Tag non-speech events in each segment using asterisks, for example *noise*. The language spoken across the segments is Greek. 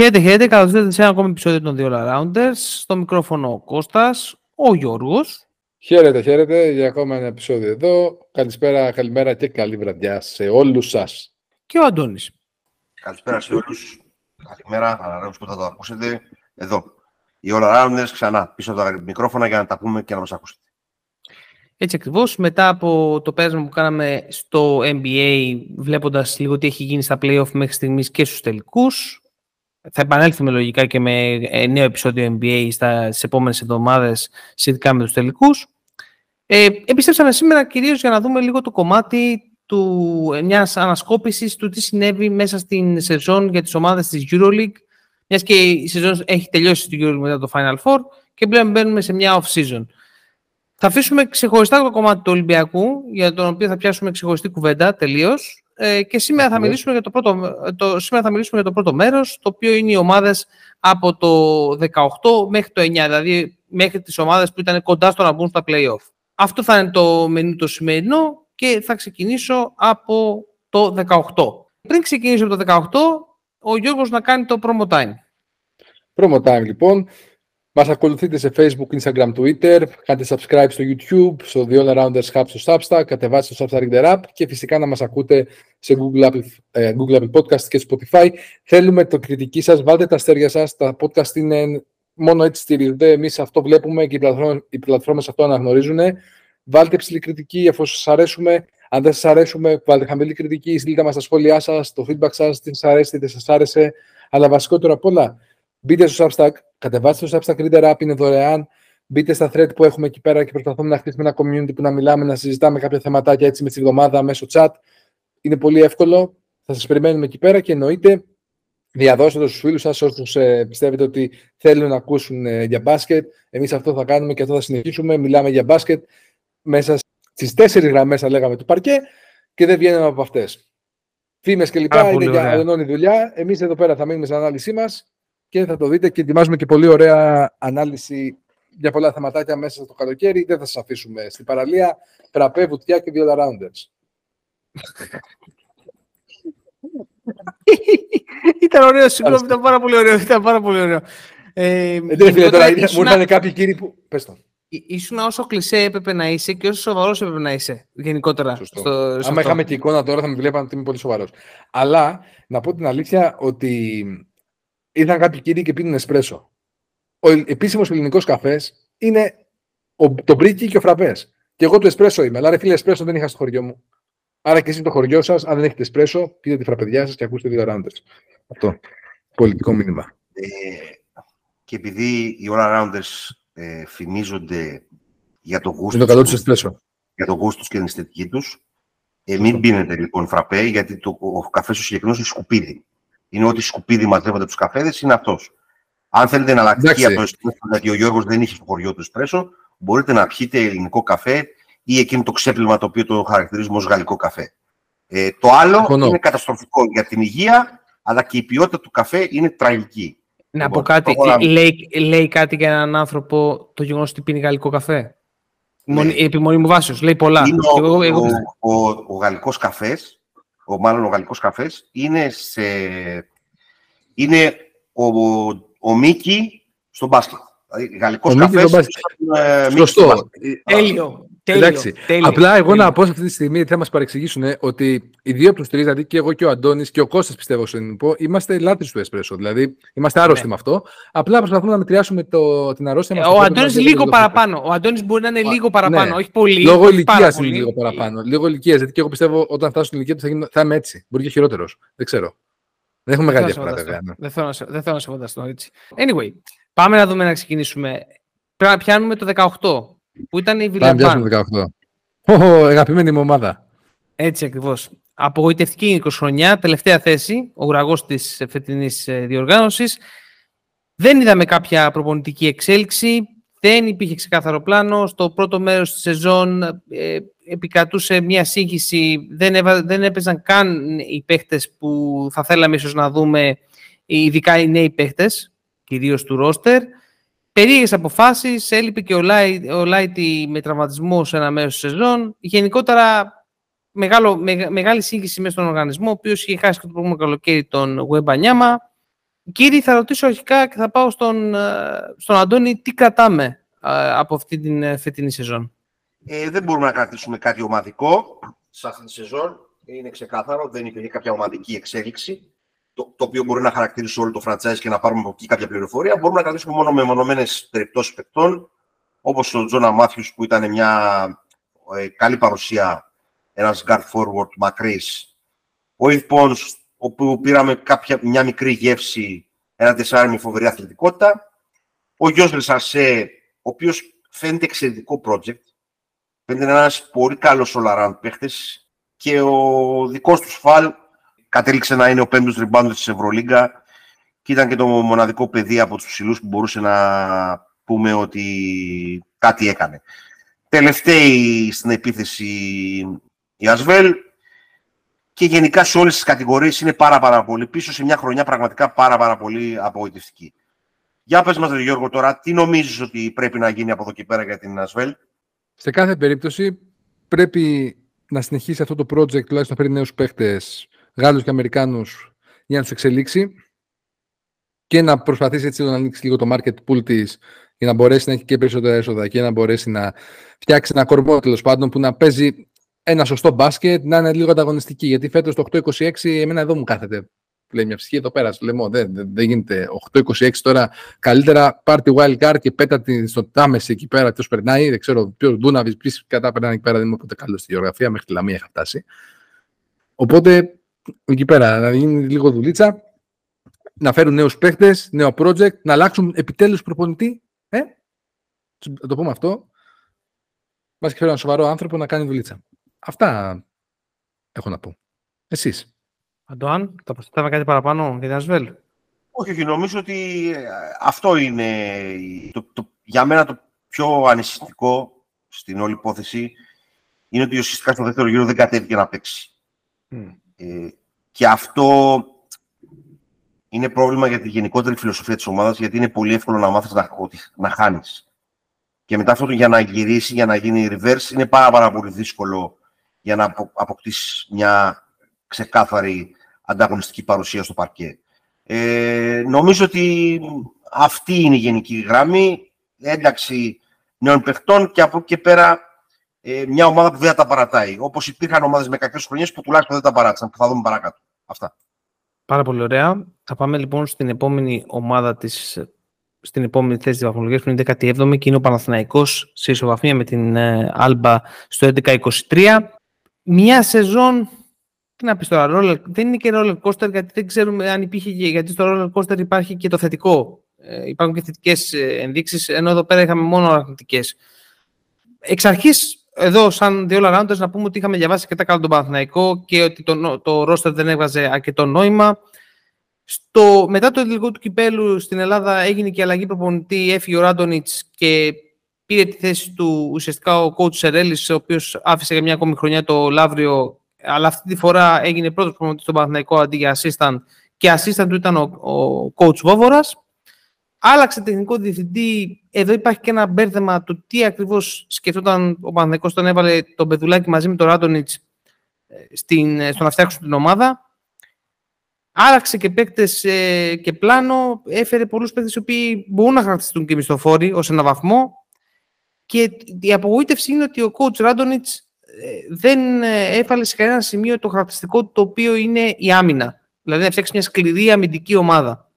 Χαίρετε, χαίρετε. Καλώς ήρθατε σε ένα ακόμη επεισόδιο των δύο Rounders. Στο μικρόφωνο ο Κώστας, ο Γιώργος. Χαίρετε, χαίρετε για ακόμα ένα επεισόδιο εδώ. Καλησπέρα, καλημέρα και καλή βραδιά σε όλους σας. Και ο Αντώνης. Καλησπέρα σε όλους. Καλημέρα, αναραίους που θα το ακούσετε. Εδώ. Οι All Rounders ξανά πίσω από τα μικρόφωνα για να τα πούμε και να μας ακούσετε. Έτσι ακριβώς, μετά από το πέρασμα που κάναμε στο NBA, βλέποντας λίγο τι έχει γίνει στα playoff μέχρι στιγμής και στους τελικούς, θα επανέλθουμε λογικά και με ε, νέο επεισόδιο NBA στα, στις επόμενες εβδομάδες σχετικά με τους τελικούς. Ε, επιστρέψαμε σήμερα κυρίως για να δούμε λίγο το κομμάτι του, μιας ανασκόπησης του τι συνέβη μέσα στην σεζόν για τις ομάδες της EuroLeague, μιας και η σεζόν έχει τελειώσει στην EuroLeague μετά το Final Four και πλέον μπαίνουμε σε μια off-season. Θα αφήσουμε ξεχωριστά το κομμάτι του Ολυμπιακού, για τον οποίο θα πιάσουμε ξεχωριστή κουβέντα τελείως. Ε, και σήμερα θα, μιλήσουμε για το πρώτο, το, σήμερα θα μιλήσουμε για το πρώτο μέρος, το οποίο είναι οι ομάδες από το 18 μέχρι το 9, δηλαδή μέχρι τις ομάδες που ήταν κοντά στο να μπουν στα play-off. Αυτό θα είναι το μενού το σημερινό και θα ξεκινήσω από το 18. Πριν ξεκινήσω από το 18, ο Γιώργος να κάνει το promo time. Promo time λοιπόν. Μας ακολουθείτε σε Facebook, Instagram, Twitter, κάντε subscribe στο YouTube, στο The All Arounders Hub στο Substack, κατεβάστε το Substack Reader App και φυσικά να μας ακούτε σε Google Apple, ε, Google Apple Podcast και Spotify. Θέλουμε το κριτική σας, βάλτε τα αστέρια σας, τα podcast είναι μόνο έτσι στηρίζονται, εμείς αυτό βλέπουμε και οι, πλατφόρμες, οι πλατφόρμες αυτό αναγνωρίζουν. Βάλτε ψηλή κριτική εφόσον σας αρέσουμε, αν δεν σας αρέσουμε, βάλτε χαμηλή κριτική, στείλτε μας τα σχόλιά σας, το feedback σας, τι σας αρέσει, τι δεν σας άρεσε, αλλά βασικότερο απ' όλα, Μπείτε στο Substack, κατεβάστε το Substack Reader App, είναι δωρεάν. Μπείτε στα thread που έχουμε εκεί πέρα και προσπαθούμε να χτίσουμε ένα community που να μιλάμε, να συζητάμε κάποια θεματάκια έτσι με τη εβδομάδα μέσω chat. Είναι πολύ εύκολο. Θα σας περιμένουμε εκεί πέρα και εννοείται διαδώστε το στους φίλους σας όσους ε, πιστεύετε ότι θέλουν να ακούσουν ε, για μπάσκετ. Εμείς αυτό θα κάνουμε και αυτό θα συνεχίσουμε. Μιλάμε για μπάσκετ μέσα στις τέσσερις γραμμές, θα λέγαμε, του παρκέ και δεν βγαίνουμε από αυτές. Φήμες και λοιπά είναι για ονόνη δουλειά. Εμείς εδώ πέρα θα μείνουμε στην ανάλυση μας και θα το δείτε και ετοιμάζουμε και πολύ ωραία ανάλυση για πολλά θεματάκια μέσα στο καλοκαίρι. Δεν θα σας αφήσουμε στην παραλία. Φραπέ, βουτιά και δύο rounders. *laughs* ήταν ωραίο, συγγνώμη, ήταν πάρα πολύ ωραίο. Ήταν πάρα πολύ ωραίο. Ε, ε, δεν φίλε, τώρα, μου ήρθαν κάποιοι κύριοι που... Πες το. Ήσουν όσο κλεισέ έπρεπε να είσαι και όσο σοβαρός έπρεπε να είσαι γενικότερα. Σωστό. Στο, Άμα είχαμε και εικόνα τώρα θα με βλέπαν ότι είμαι πολύ σοβαρός. Αλλά να πω την αλήθεια ότι ήρθαν κάποιοι κύριοι και πίνουν εσπρέσο. Ο επίσημος ελληνικός καφές είναι ο, το μπρίκι και ο φραπές. Και εγώ το εσπρέσο είμαι. Αλλά ρε φίλε, εσπρέσο δεν είχα στο χωριό μου. Άρα και εσεί το χωριό σας, αν δεν έχετε εσπρέσο, πείτε τη φραπεδιά σας και ακούστε δύο ράντες. Αυτό. Πολιτικό μήνυμα. Ε, και επειδή οι all rounders ε, φημίζονται για το γούστο. το καλό τους εσπρέσο. Για το γούστο και την αισθητική τους. Ε, μην πίνετε λοιπόν φραπέ, γιατί το, ο καφές του συγκεκριμένος είναι σκουπίδι είναι ότι σκουπίδι μαζεύονται τους καφέδες, είναι αυτός. Αν θέλετε να αλλάξει από το εσπρέσο, γιατί ο Γιώργος δεν είχε στο χωριό του εσπρέσο, μπορείτε να πιείτε ελληνικό καφέ ή εκείνο το ξέπλυμα το οποίο το χαρακτηρίζουμε ως γαλλικό καφέ. Ε, το άλλο είναι καταστροφικό για την υγεία, αλλά και η ποιότητα του καφέ είναι τραγική. Να πω κάτι. Λέει, λέει κάτι για έναν άνθρωπο το γεγονός ότι πίνει γαλλικό καφέ; Ναι. Επιμονή μου βάσεως. Λέει πολλά. Είναι ο, εγώ, εγώ... ο, ο, ο γαλλικός καφές ο, μάλλον ο γαλλικός καφές, είναι, σε, είναι ο, ο Μίκη στο μπάσκετ. Δηλαδή, γαλλικός καφές. Ε, Σωστό. Τέλειο. Εντάξει. Τέλειο. Απλά εγώ να πω σε αυτή τη στιγμή θα μας παρεξηγήσουν ότι οι δύο από τους τρεις, δηλαδή και εγώ και ο Αντώνης και ο Κώστας πιστεύω στον πω, είμαστε λάτρε του Εσπρέσο. Δηλαδή είμαστε άρρωστοι ναι. με αυτό. Απλά προσπαθούμε να μετριάσουμε το, την αρρώστια μας. Ε, ο Αντώνης λίγο παραπάνω. Ο Αντώνης μπορεί να είναι λίγο παραπάνω, ναι. όχι πολύ. Λόγω ηλικίας είναι λίγο παραπάνω. Λίγο ηλικίας. Γιατί και εγώ πιστεύω όταν φτάσω στην ηλικία του θα, γίνω, θα είμαι έτσι. Μπορεί και χειρότερος. Δεν ξέρω. Δεν έχουμε μεγάλη διαφορά βέβαια. Ναι. Δεν θέλω να σε φανταστώ έτσι. Anyway, πάμε να δούμε να ξεκινήσουμε. Πρέπει να πιάνουμε το 18 που ήταν η Βιλιαμπάν. Πάμε 18. Oh, αγαπημένη μου ομάδα. Έτσι ακριβώς. Απογοητευτική 20 χρονιά, τελευταία θέση, ο ουραγός της φετινής ε, διοργάνωσης. Δεν είδαμε κάποια προπονητική εξέλιξη. Δεν υπήρχε ξεκάθαρο πλάνο. Στο πρώτο μέρος της σεζόν ε, επικρατούσε μια σύγχυση. Δεν, δεν έπαιζαν καν οι παίχτες που θα θέλαμε ίσως να δούμε, ειδικά οι νέοι παίχτες, κυρίως του ρόστερ περίεργες αποφάσεις. Έλειπε και ο, Λάι, ο Λάιτι με τραυματισμό σε ένα μέρος της σεζόν. Γενικότερα μεγάλο, μεγάλη σύγχυση μέσα στον οργανισμό, ο οποίος είχε χάσει και το προηγούμενο καλοκαίρι τον Νιάμα. Κύριε, θα ρωτήσω αρχικά και θα πάω στον, στον Αντώνη τι κρατάμε από αυτή την φετινή σεζόν; Ε, δεν μπορούμε να κρατήσουμε κάτι ομαδικό σε αυτή τη σεζόν. Είναι ξεκάθαρο, δεν υπήρχε κάποια ομαδική εξέλιξη, το, το οποίο μπορεί να χαρακτηρίσει όλο το franchise και να πάρουμε από εκεί κάποια πληροφορία. Μπορούμε να κρατήσουμε μόνο με μονομένε περιπτώσεις παικτών, όπως ο Τζόνα Μάθιους που ήταν μια ε, καλή παρουσία, ένας guard forward μακρύς. Ο Ιβ όπου πήραμε κάποια, μια μικρή γεύση, ένα τεσσάρι με φοβερή αθλητικότητα. Ο Γιώργο Λεσαρσέ, ο οποίος φαίνεται εξαιρετικό project. Φαίνεται ένας πολύ καλός all-around παίχτης και ο δικός του Φαλ κατέληξε να είναι ο πέμπτος ριμπάντος της Ευρωλίγκα και ήταν και το μοναδικό παιδί από τους ψηλούς που μπορούσε να πούμε ότι κάτι έκανε. Τελευταίοι στην επίθεση η Ασβέλ και γενικά σε όλες τις κατηγορίες είναι πάρα πάρα πολύ πίσω σε μια χρονιά πραγματικά πάρα πάρα πολύ απογοητευτική. Για πες μας, Γιώργο, τώρα, τι νομίζεις ότι πρέπει να γίνει από εδώ και πέρα για την Ασβέλ; Σε κάθε περίπτωση πρέπει να συνεχίσει αυτό το project, τουλάχιστον να φέρει νέους παίχτε, Γάλλους και Αμερικάνους, για να τους εξελίξει και να προσπαθήσει έτσι να ανοίξει λίγο το market pool της για να μπορέσει να έχει και περισσότερα έσοδα και να μπορέσει να φτιάξει ένα κορμό τέλος πάντων που να παίζει ένα σωστό μπάσκετ, να είναι λίγο ανταγωνιστική. Γιατί φέτος το 8-26 εμένα εδώ μου κάθεται λέει μια ψυχή εδώ πέρας. Λέμε, δεν, δεν, δεν γίνεται. 8-26 τώρα καλύτερα πάρει τη wild card και πέτα τη στο τάμεση εκεί πέρα. Ποιος περνάει, δεν ξέρω ποιος Ντούναβι, ποιοι κατά περνάει εκεί πέρα. Δεν είμαι ποτέ καλός στη γεωγραφία. Μέχρι τη Λαμία είχα φτάσει. Οπότε εκεί πέρα να γίνει λίγο δουλίτσα, να φέρουν νέους παίχτες, νέο project, να αλλάξουν επιτέλους προπονητή. Ε; Να το πούμε αυτό. Μα και φέρουν ένα σοβαρό άνθρωπο να κάνει δουλίτσα. Αυτά έχω να πω. Εσείς. Αντωάν, θα προσθέταμε κάτι παραπάνω για την Ασβέλ; Όχι, όχι, νομίζω ότι ε, αυτό είναι το, το, για μένα το πιο ανησυχητικό στην όλη υπόθεση είναι ότι ουσιαστικά στο δεύτερο γύρο δεν κατέβηκε να παίξει. Ε, και αυτό είναι πρόβλημα για τη γενικότερη φιλοσοφία της ομάδας, γιατί είναι πολύ εύκολο να μάθεις να, να χάνεις. Και μετά αυτό για να γυρίσει, για να γίνει reverse, είναι πάρα, πάρα πολύ δύσκολο για να αποκτήσεις μια ξεκάθαρη ανταγωνιστική παρουσία στο παρκέ. Ε, νομίζω ότι αυτή είναι η γενική γραμμή. Ένταξη νέων παιχτών και από εκεί και πέρα ε, μια ομάδα που δεν τα παρατάει. Όπως υπήρχαν ομάδες με κακές χρονιές που τουλάχιστον δεν τα παράτησαν, που θα δούμε παρακάτω. Αυτά. Πάρα πολύ ωραία. Θα πάμε λοιπόν στην επόμενη ομάδα της στην επόμενη θέση της βαθμολογίας που είναι 17η και είναι ο Παναθηναϊκός σε ισοβαθμία με την Άλμπα ε, στο 11-23. Μια σεζόν τι να πεις τώρα, roller, δεν είναι και roller coaster γιατί δεν ξέρουμε αν υπήρχε, γιατί στο roller coaster υπάρχει και το θετικό. Ε, υπάρχουν και θετικές ε, ενδείξεις, ενώ εδώ πέρα είχαμε μόνο αρνητικέ. Εξ αρχής, εδώ, σαν δύο rounders, να πούμε ότι είχαμε διαβάσει αρκετά καλά τον Παναθηναϊκό και ότι το, το roster δεν έβγαζε αρκετό νόημα. Στο, μετά το τελικό του κυπέλου στην Ελλάδα έγινε και αλλαγή προπονητή, έφυγε ο Ράντονιτς και πήρε τη θέση του ουσιαστικά ο coach Σερέλης, ο οποίος άφησε για μια ακόμη χρονιά το Λαύριο αλλά αυτή τη φορά έγινε πρώτος προμονητής στον Παναθηναϊκό αντί για assistant και assistant του ήταν ο, ο coach Βόβορας. Άλλαξε τεχνικό διευθυντή. Εδώ υπάρχει και ένα μπέρδεμα του τι ακριβώς σκεφτόταν ο Παναθηναϊκός όταν έβαλε τον Πεδουλάκη μαζί με τον Ράντονιτς ε, ε, στο να φτιάξουν την ομάδα. Άλλαξε και παίκτες ε, και πλάνο. Έφερε πολλούς παίκτες οι οποίοι μπορούν να χαρακτηριστούν και μισθοφόροι ως ένα βαθμό. Και η απογοήτευση είναι ότι ο coach Ράντονιτς δεν ε, έβαλε σε κανένα σημείο το χαρακτηριστικό το οποίο είναι η άμυνα. Δηλαδή να φτιάξει μια σκληρή αμυντική ομάδα.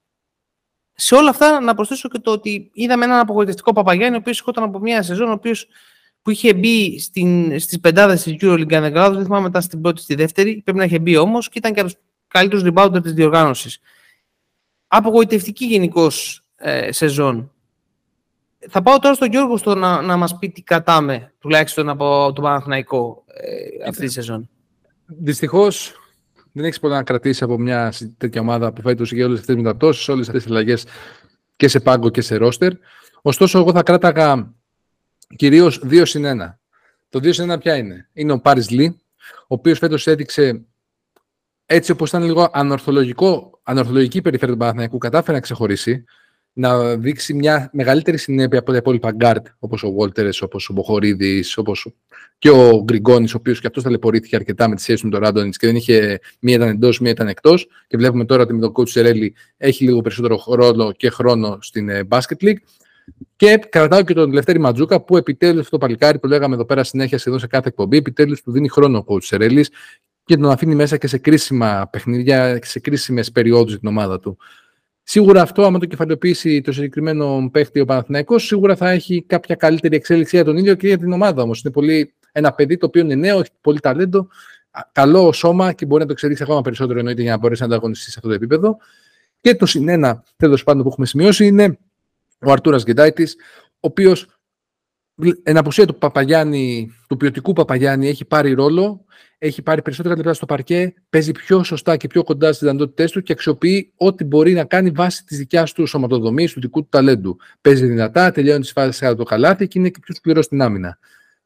Σε όλα αυτά να προσθέσω και το ότι είδαμε έναν απογοητευτικό Παπαγιάννη, ο οποίος ερχόταν από μια σεζόν, ο οποίος, που είχε μπει στι στις πεντάδες της EuroLeague, αν δεν θυμάμαι μετά στην πρώτη στη δεύτερη, πρέπει να είχε μπει όμως και ήταν και από του καλύτερου rebounder της διοργάνωσης. Απογοητευτική γενικώς ε, σεζόν. Θα πάω τώρα στον Γιώργο στο να, να μας πει τι κρατάμε, τουλάχιστον από το Παναθηναϊκό ε, αυτή τη σεζόν. Δυστυχώς δεν έχεις πολλά να κρατήσεις από μια τέτοια ομάδα που φέτος είχε όλες αυτές τις μεταπτώσεις, όλες αυτές τις αλλαγές και σε πάγκο και σε ρόστερ. Ωστόσο, εγώ θα κράταγα κυρίως 2 συν 1. Το 2 συν 1 ποια είναι; Είναι ο Πάρις Λί, ο οποίος φέτος έδειξε έτσι όπως ήταν λίγο ανορθολογικό, ανορθολογική περιφέρεια του Παναθηναϊκού, κατάφερε να ξεχωρίσει να δείξει μια μεγαλύτερη συνέπεια από τα υπόλοιπα γκαρντ, όπως ο Γουόλτερς, όπως ο Μποχωρίδης, όπως και ο Γκριγκόνης, ο οποίος και αυτός ταλαιπωρήθηκε αρκετά με τη σχέση με τον Ράντονιτς και δεν είχε, μία ήταν εντός, μία ήταν εκτός και βλέπουμε τώρα ότι με τον coach Σερέλη έχει λίγο περισσότερο χρόνο και χρόνο στην ε, Basket League. Και κρατάω και τον Λευτέρη Μαντζούκα που επιτέλους αυτό το παλικάρι που λέγαμε εδώ πέρα συνέχεια σχεδόν σε κάθε εκπομπή, επιτέλους του δίνει χρόνο ο coach Σερέλης και τον αφήνει μέσα και σε κρίσιμα παιχνίδια και σε κρίσιμες περιόδους την ομάδα του. Σίγουρα αυτό, άμα το κεφαλαιοποιήσει το συγκεκριμένο παίχτη ο Παναθηναϊκός, σίγουρα θα έχει κάποια καλύτερη εξέλιξη για τον ίδιο και για την ομάδα όμως. Είναι πολύ ένα παιδί το οποίο είναι νέο, έχει πολύ ταλέντο, καλό σώμα και μπορεί να το εξελίξει ακόμα περισσότερο εννοείται για να μπορέσει να ανταγωνιστεί σε αυτό το επίπεδο. Και το συνένα τέλος πάντων που έχουμε σημειώσει είναι ο Αρτούρας Γκεντάιτης, ο οποίος εν απουσία του Παπαγιάννη, του ποιοτικού Παπαγιάννη, έχει πάρει ρόλο, έχει πάρει περισσότερα λεπτά στο παρκέ, παίζει πιο σωστά και πιο κοντά στις δυνατότητές του και αξιοποιεί ό,τι μπορεί να κάνει βάσει της δικιάς του σωματοδομής, του δικού του ταλέντου. Παίζει δυνατά, τελειώνει τις φάσεις κάτω το καλάθι και είναι και πιο σκληρό στην άμυνα.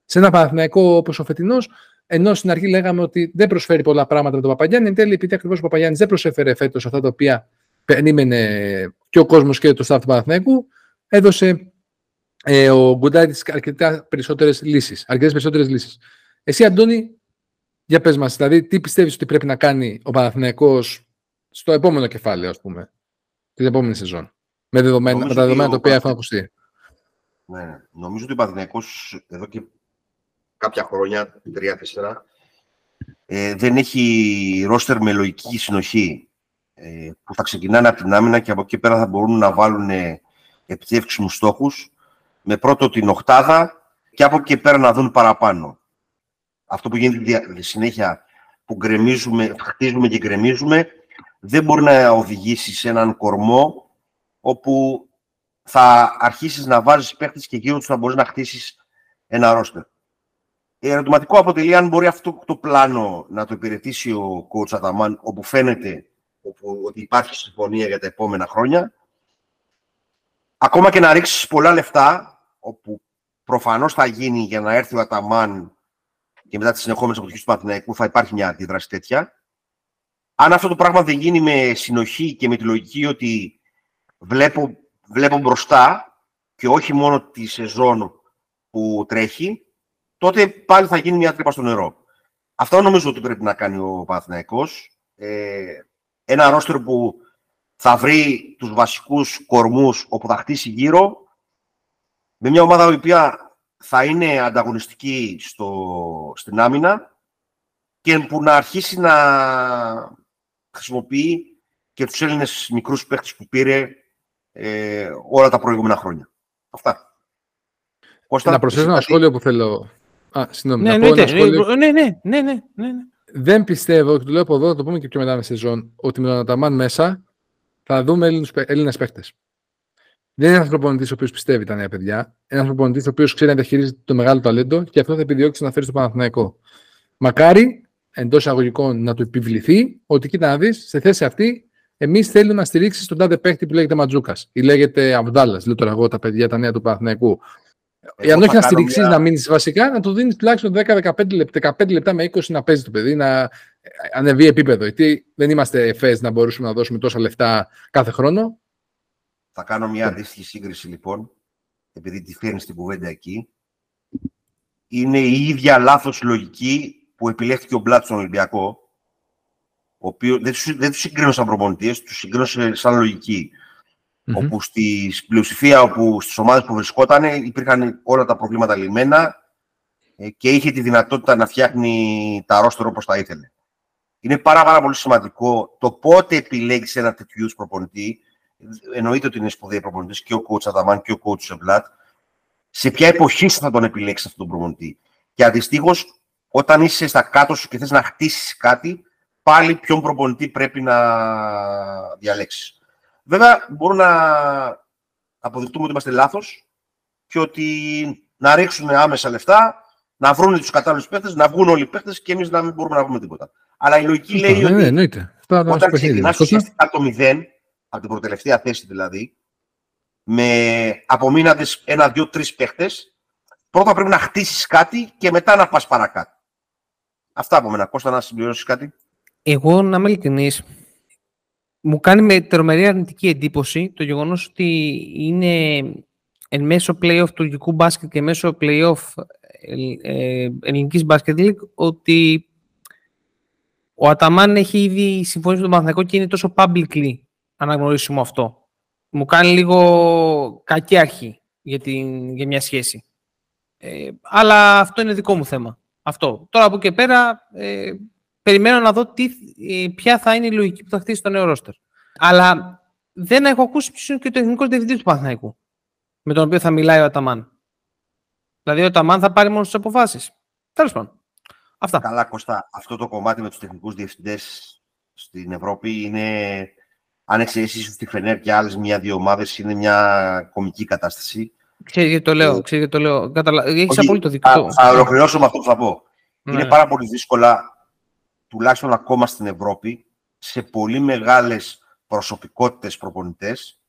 Σε ένα Παναθηναϊκό όπως ο φετινός, ενώ στην αρχή λέγαμε ότι δεν προσφέρει πολλά πράγματα με τον Παπαγιάννη, εν τέλει επειδή ακριβώς ο Παπαγιάννης δεν προσέφερε φέτος αυτά τα οποία περίμενε και ο κόσμος και το staff του Παναθηναϊκού, έδωσε ε, ο Γκουντάιτη αρκετά περισσότερες λύσεις. Αρκετές περισσότερες λύσεις. Εσύ, Αντώνη, για πες μας, δηλαδή, τι πιστεύεις ότι πρέπει να κάνει ο Παναθηναϊκός στο επόμενο κεφάλαιο, ας πούμε, την επόμενη σεζόν, με, δεδομένα, με τα δεδομένα τα οποία έχουν ακουστεί; Ναι, νομίζω ότι ο Παναθηναϊκός εδώ και κάποια χρόνια, τρία-τέσσερα, ε, δεν έχει ρόστερ με λογική συνοχή ε, που θα ξεκινάνε από την άμυνα και από εκεί πέρα θα μπορούν να βάλουν επιτεύξιμους στόχους με πρώτο την οκτάδα και από εκεί πέρα να δουν παραπάνω. Αυτό που γίνεται συνέχεια που γκρεμίζουμε, χτίζουμε και γκρεμίζουμε δεν μπορεί να οδηγήσει σε έναν κορμό όπου θα αρχίσεις να βάζεις παίχτες και γύρω τους θα μπορείς να χτίσεις ένα ρόστερ. Ερωτηματικό αποτελεί αν μπορεί αυτό το πλάνο να το υπηρετήσει ο coach Αταμάν, όπου φαίνεται ότι υπάρχει συμφωνία για τα επόμενα χρόνια. Ακόμα και να ρίξεις πολλά λεφτά, όπου προφανώς θα γίνει για να έρθει ο Αταμάν και μετά τις συνεχόμενες αποτυχίες του Παναθηναϊκού θα υπάρχει μια αντίδραση τέτοια. Αν αυτό το πράγμα δεν γίνει με συνοχή και με τη λογική ότι βλέπω, βλέπω μπροστά και όχι μόνο τη σεζόν που τρέχει, τότε πάλι θα γίνει μια τρύπα στο νερό. Αυτό νομίζω ότι πρέπει να κάνει ο Παναθηναϊκός. Ε, ένα ρόστερ που θα βρει τους βασικούς κορμούς όπου θα χτίσει γύρω, με μια ομάδα η οποία θα είναι ανταγωνιστική στο, στην άμυνα και που να αρχίσει να χρησιμοποιεί και τους Έλληνες μικρούς παίχτες που πήρε ε, όλα τα προηγούμενα χρόνια. Αυτά. Κώστα, να προσθέσω ένα σχόλιο που θέλω. Α, συγγνώμη, ναι, να ναι, πω ένα ναι, σχόλιο. ναι, ναι, ναι, ναι, ναι. Δεν πιστεύω, και το λέω από εδώ, θα το πούμε και πιο μετά με σεζόν, ότι με τον Αταμάν μέσα θα δούμε Έλληνες παίχτε. Δεν είναι ένα προπονητή ο οποίος πιστεύει τα νέα παιδιά. Ένα προπονητή ο οποίος ξέρει να διαχειρίζεται το μεγάλο ταλέντο και αυτό θα επιδιώξει να φέρει στο Παναθηναϊκό. Μακάρι εντός εισαγωγικών να του επιβληθεί ότι κοίτα να δεις, σε θέση αυτή, εμείς θέλουμε να στηρίξει τον τάδε παίχτη που λέγεται Ματζούκας ή λέγεται Αβδάλλα. Λέω τώρα εγώ τα παιδιά, τα νέα του Παναθηναϊκού. Εγώ αν όχι να στηρίξεις, μια... να μείνεις βασικά, να του δίνεις τουλάχιστον 10-15 λεπτά, 15 λεπτά με 20 να παίζει το παιδί, να ανεβεί επίπεδο. Γιατί δεν είμαστε εφές να μπορούσαμε να δώσουμε τόσα λεφτά κάθε χρόνο. Θα κάνω μια αντίστοιχη σύγκριση λοιπόν, επειδή τη φέρνει στην κουβέντα εκεί. Είναι η ίδια λάθος λογική που επιλέχθηκε ο Μπλάτς στον Ολυμπιακό, ο οποίο δεν του δεν τους συγκρίνω σαν προπονητές, τους συγκρίνω σαν λογική. Mm-hmm. Όπου στη πλειοψηφία, όπου στις ομάδες που βρισκόταν, υπήρχαν όλα τα προβλήματα λυμμένα ε, και είχε τη δυνατότητα να φτιάχνει τα ρόστερο όπως τα ήθελε. Είναι πάρα, πάρα πολύ σημαντικό το πότε επιλέγεις ένα τέτοιου είδους προπονητή. Εννοείται ότι είναι σπουδαίοι προπονητή και ο coach Αδαμάν και ο coach Σεμπλάτ. Σε ποια εποχή θα τον επιλέξεις αυτόν τον προπονητή; Και αντιστοίχως, όταν είσαι στα κάτω σου και θες να χτίσεις κάτι, πάλι ποιον προπονητή πρέπει να διαλέξεις. Βέβαια, μπορούμε να αποδεικτούμε ότι είμαστε λάθος και ότι να ρίξουν άμεσα λεφτά, να βρουν τους κατάλληλους παίχτε, να βγουν όλοι οι παίχτε και εμείς να μην μπορούμε να βρούμε τίποτα. Αλλά η λογική λέει ναι, ότι ναι, όταν ξεκινάς ουσιαστικά το μηδέν, από την προτελευταία θέση δηλαδή, με απομείναντες ένα, δύο, τρεις παίχτες, πρώτα πρέπει να χτίσεις κάτι και μετά να πας παρακάτω. Αυτά από μένα. Κώστα, να συμπληρώσεις κάτι; Εγώ, να είμαι ειλικρινή, μου κάνει με τρομερή αρνητική εντύπωση το γεγονός ότι είναι εν μέσω play-off τουρκικού μπάσκετ και μέσω play-off ε, ελληνικής μπάσκετ league ότι ο Αταμάν έχει ήδη συμφωνήσει με τον Παναθηναϊκό και είναι τόσο publicly αναγνωρίσιμο αυτό. Μου κάνει λίγο κακή αρχή για, την, για μια σχέση. Ε, αλλά αυτό είναι δικό μου θέμα. Αυτό. Τώρα από εκεί πέρα ε, περιμένω να δω τι, ε, ποια θα είναι η λογική που θα χτίσει το νέο ρόστερ. Αλλά δεν έχω ακούσει ποιος είναι και το εθνικό διευθυντής του Παναθηναϊκού με τον οποίο θα μιλάει ο Αταμάν. Δηλαδή ο Αταμάν θα πάρει μόνος τι αποφάσεις. Τέλος πάντων. Αυτά. Καλά, Κώστα, αυτό το κομμάτι με τους τεχνικούς διευθυντές στην Ευρώπη είναι, αν εξαιρέσεις τη Φενέρ και άλλες μια-δύο ομάδες, είναι μια κομική κατάσταση. Ξέρετε γιατί το λέω. Ε, ξέρετε το λέω. Καταλα... Έχεις απόλυτο δίκιο. Θα, θα ολοκληρώσω με αυτό που θα πω. Ναι. Είναι πάρα πολύ δύσκολα, τουλάχιστον ακόμα στην Ευρώπη, σε πολύ μεγάλες προσωπικότητες προπονητές,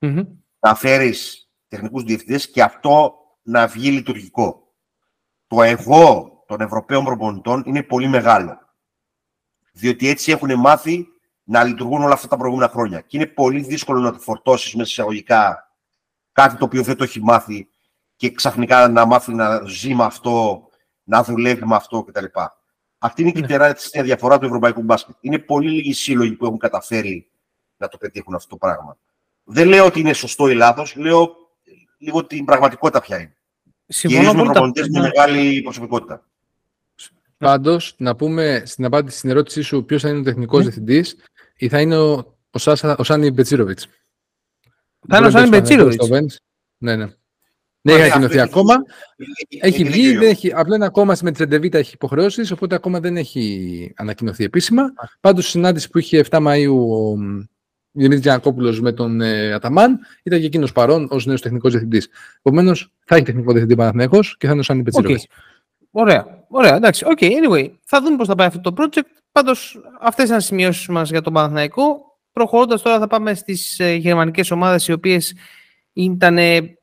mm-hmm. να φέρεις τεχνικούς διευθυντές και αυτό να βγει λειτουργικό. Το εγώ των Ευρωπαίων προπονητών είναι πολύ μεγάλο. Διότι έτσι έχουν μάθει να λειτουργούν όλα αυτά τα προηγούμενα χρόνια. Και είναι πολύ δύσκολο να το φορτώσεις μέσα εισαγωγικά κάτι το οποίο δεν το έχει μάθει και ξαφνικά να μάθει να ζει με αυτό, να δουλεύει με αυτό κτλ. Αυτή είναι και η ναι. τεράστια διαφορά του ευρωπαϊκού μπάσκετ. Είναι πολύ λίγοι σύλλογοι που έχουν καταφέρει να το πετύχουν αυτό το πράγμα. Δεν λέω ότι είναι σωστό ή λάθος, λέω λίγο την πραγματικότητα ποια είναι. Συμφωνώ με προπονητές με μεγάλη προσωπικότητα. Πάντως, να πούμε στην απάντηση στην ερώτησή σου ποιος θα είναι ο τεχνικός ναι. διευθυντής ή θα είναι ο, ο, Σάσα, ο Σάνι Μπετσίροβιτς. Θα είναι ο Σάνι Μπετσίροβιτς. Ναι, ναι. Δεν έχει ανακοινωθεί ακόμα. Έχει βγει, δεν έχει, απλά είναι ακόμα με τη Ρεντεβίτα έχει υποχρεώσεις, οπότε ακόμα δεν έχει ανακοινωθεί επίσημα. Πάντως, στη συνάντηση που είχε 7 Μαου ο Δημήτρης Γιανακόπουλος με τον ε, Αταμάν ήταν και εκείνος παρόν ως νέος τεχνικός διευθυντής. Επομένως, θα έχει τεχνικό διευθυντή Παναθυνέκο και θα είναι ο Σάνι Μπετσίροβιτς. Okay. Ωραία. Ωραία, εντάξει. Okay, anyway, θα δούμε πώς θα πάει αυτό το project. Πάντως, αυτές ήταν οι σημειώσεις μας για τον Παναθηναϊκό. Προχωρώντας τώρα, θα πάμε στις ε, γερμανικές ομάδες, οι οποίες ήταν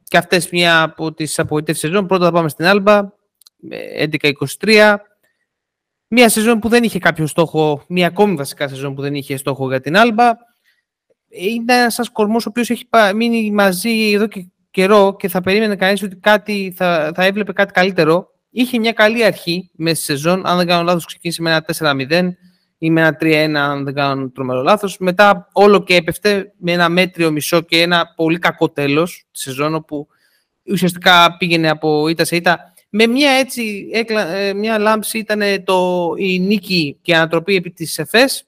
και αυτές μια από τις απογοητεύσεις σεζόν. Πρώτα θα πάμε στην Άλμπα, 11-23. Μια σεζόν που δεν είχε κάποιο στόχο, μια ακόμη βασικά σεζόν που δεν είχε στόχο για την Άλμπα. Είναι ένας κορμός ο οποίος έχει μείνει μαζί εδώ και καιρό και θα περίμενε κανείς ότι κάτι θα, θα έβλεπε κάτι καλύτερο είχε μια καλή αρχή μέσα στη σεζόν. Αν δεν κάνω λάθος, ξεκίνησε με ένα 4-0 ή με ένα 3-1, αν δεν κάνω τρομερό λάθος. Μετά όλο και έπεφτε με ένα μέτριο μισό και ένα πολύ κακό τέλος της σεζόν, όπου ουσιαστικά πήγαινε από ήττα σε ήττα. Με μια έτσι, ε, μια λάμψη ήταν το, η νίκη και η ανατροπή επί της ΕΦΕΣ.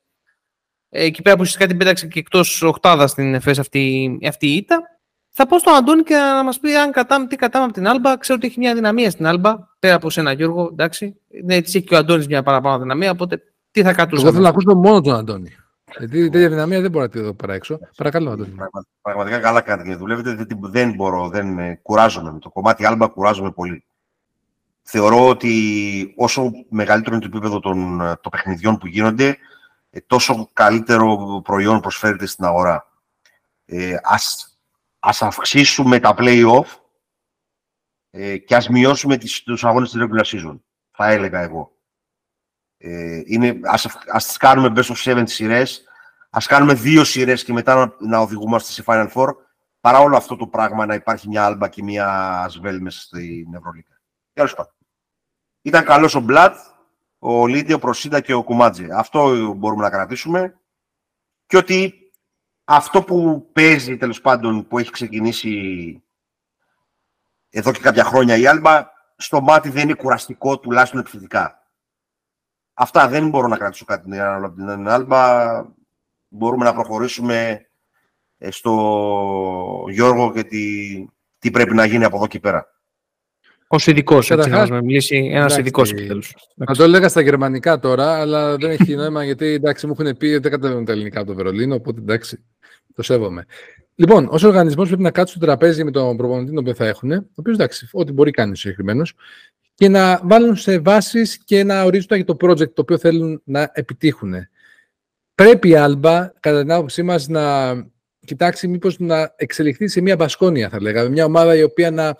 Εκεί πέρα που ουσιαστικά την πέταξε και εκτός οχτάδα στην ΕΦΕΣ αυτή, αυτή η ήττα. Θα πω στον Αντώνη και να μας πει αν κατάμε, τι κατάμε από την Άλμπα. Ξέρω ότι έχει μια δυναμία στην Άλμπα, πέρα από σένα Γιώργο, εντάξει. Ναι, έτσι έχει και ο Αντώνης μια παραπάνω δυναμία, οπότε τι θα κατούσαμε. Εγώ θέλω να ακούσω μόνο τον Αντώνη. Γιατί τέτοια δυναμία δεν μπορώ να τη δω παρά έξω. Παρακαλώ, Αντώνη. Πραγματικά καλά κάνετε και δουλεύετε. Δεν μπορώ, δεν ε, κουράζομαι. Με το κομμάτι Άλμπα κουράζομαι πολύ. Θεωρώ ότι όσο μεγαλύτερο είναι το επίπεδο των, ε, των παιχνιδιών που γίνονται, ε, τόσο καλύτερο προϊόν προσφέρεται στην αγορά. Ε, ας ας αυξήσουμε τα play-off ε, και ας μειώσουμε τις, τους αγώνες της regular season, θα έλεγα εγώ. Ε, είναι, ας, ας τις κάνουμε best of seven σειρές, ας κάνουμε δύο σειρές και μετά να, να οδηγούμαστε σε Final Four, παρά όλο αυτό το πράγμα να υπάρχει μια άλμπα και μια ασβέλ μέσα στην Ευρωλίκα. Τέλος πάντων. Ήταν καλός ο Μπλατ, ο Λίδιο, ο Προσίντα και ο Κουμάτζε. Αυτό μπορούμε να κρατήσουμε. Και ότι αυτό που παίζει τέλος πάντων που έχει ξεκινήσει εδώ και κάποια χρόνια η Άλμπα στο μάτι δεν είναι κουραστικό τουλάχιστον επιθετικά. Αυτά δεν μπορώ να κρατήσω κάτι από την Άλμπα. Μπορούμε να προχωρήσουμε ε, στο Γιώργο και τι, τι πρέπει να γίνει από εδώ και πέρα. Ω ειδικός, έτσι να μας μιλήσει ένας ειδικός επιτέλους. Θα το έλεγα στα γερμανικά τώρα, αλλά δεν έχει νόημα γιατί εντάξει, μου έχουν πει ότι δεν καταλαβαίνουν τα ελληνικά από το Βερολίνο, οπότε εντάξει. Το σέβομαι. Λοιπόν, ως οργανισμός πρέπει να κάτσουν στο τραπέζι με τον προπονητή τον οποίο θα έχουν, ο οποίος εντάξει, ό,τι μπορεί κάνει ο συγκεκριμένος, και να βάλουν σε βάσεις και να ορίζουν για το project το οποίο θέλουν να επιτύχουν. Πρέπει η Άλμπα, κατά την άποψή μας, να κοιτάξει μήπως να εξελιχθεί σε μια μπασκόνια, θα λέγαμε. Μια ομάδα η οποία να.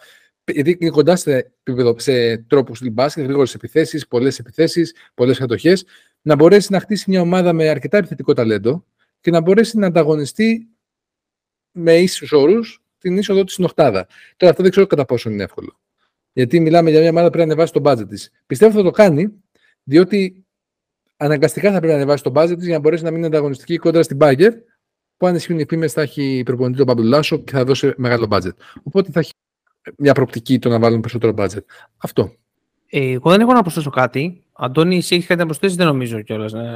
Γιατί είναι κοντά σε, σε τρόπους του μπάσκετ, γρήγορες επιθέσεις, πολλές επιθέσεις, πολλές κατοχές, να μπορέσει να χτίσει μια ομάδα με αρκετά επιθετικό ταλέντο, και να μπορέσει να ανταγωνιστεί με ίσους όρους την είσοδο της στην Οχτάδα. Τώρα αυτό δεν ξέρω κατά πόσο είναι εύκολο. Γιατί μιλάμε για μια ομάδα που πρέπει να ανεβάσει το budget της. Πιστεύω θα το κάνει, διότι αναγκαστικά θα πρέπει να ανεβάσει το budget της για να μπορέσει να μείνει ανταγωνιστική κοντά στην Μπάγερν, που αν ισχύουν οι φήμες θα έχει προπονητή τον Πάμπλο Λάσο και θα δώσει μεγάλο budget. Οπότε θα έχει μια προοπτική το να βάλουν περισσότερο budget. Αυτό. Ε, εγώ δεν έχω να προσθέσω κάτι. Αντώνη, εσύ έχεις κάτι να προσθέσεις, δεν νομίζω κιόλας. Ναι.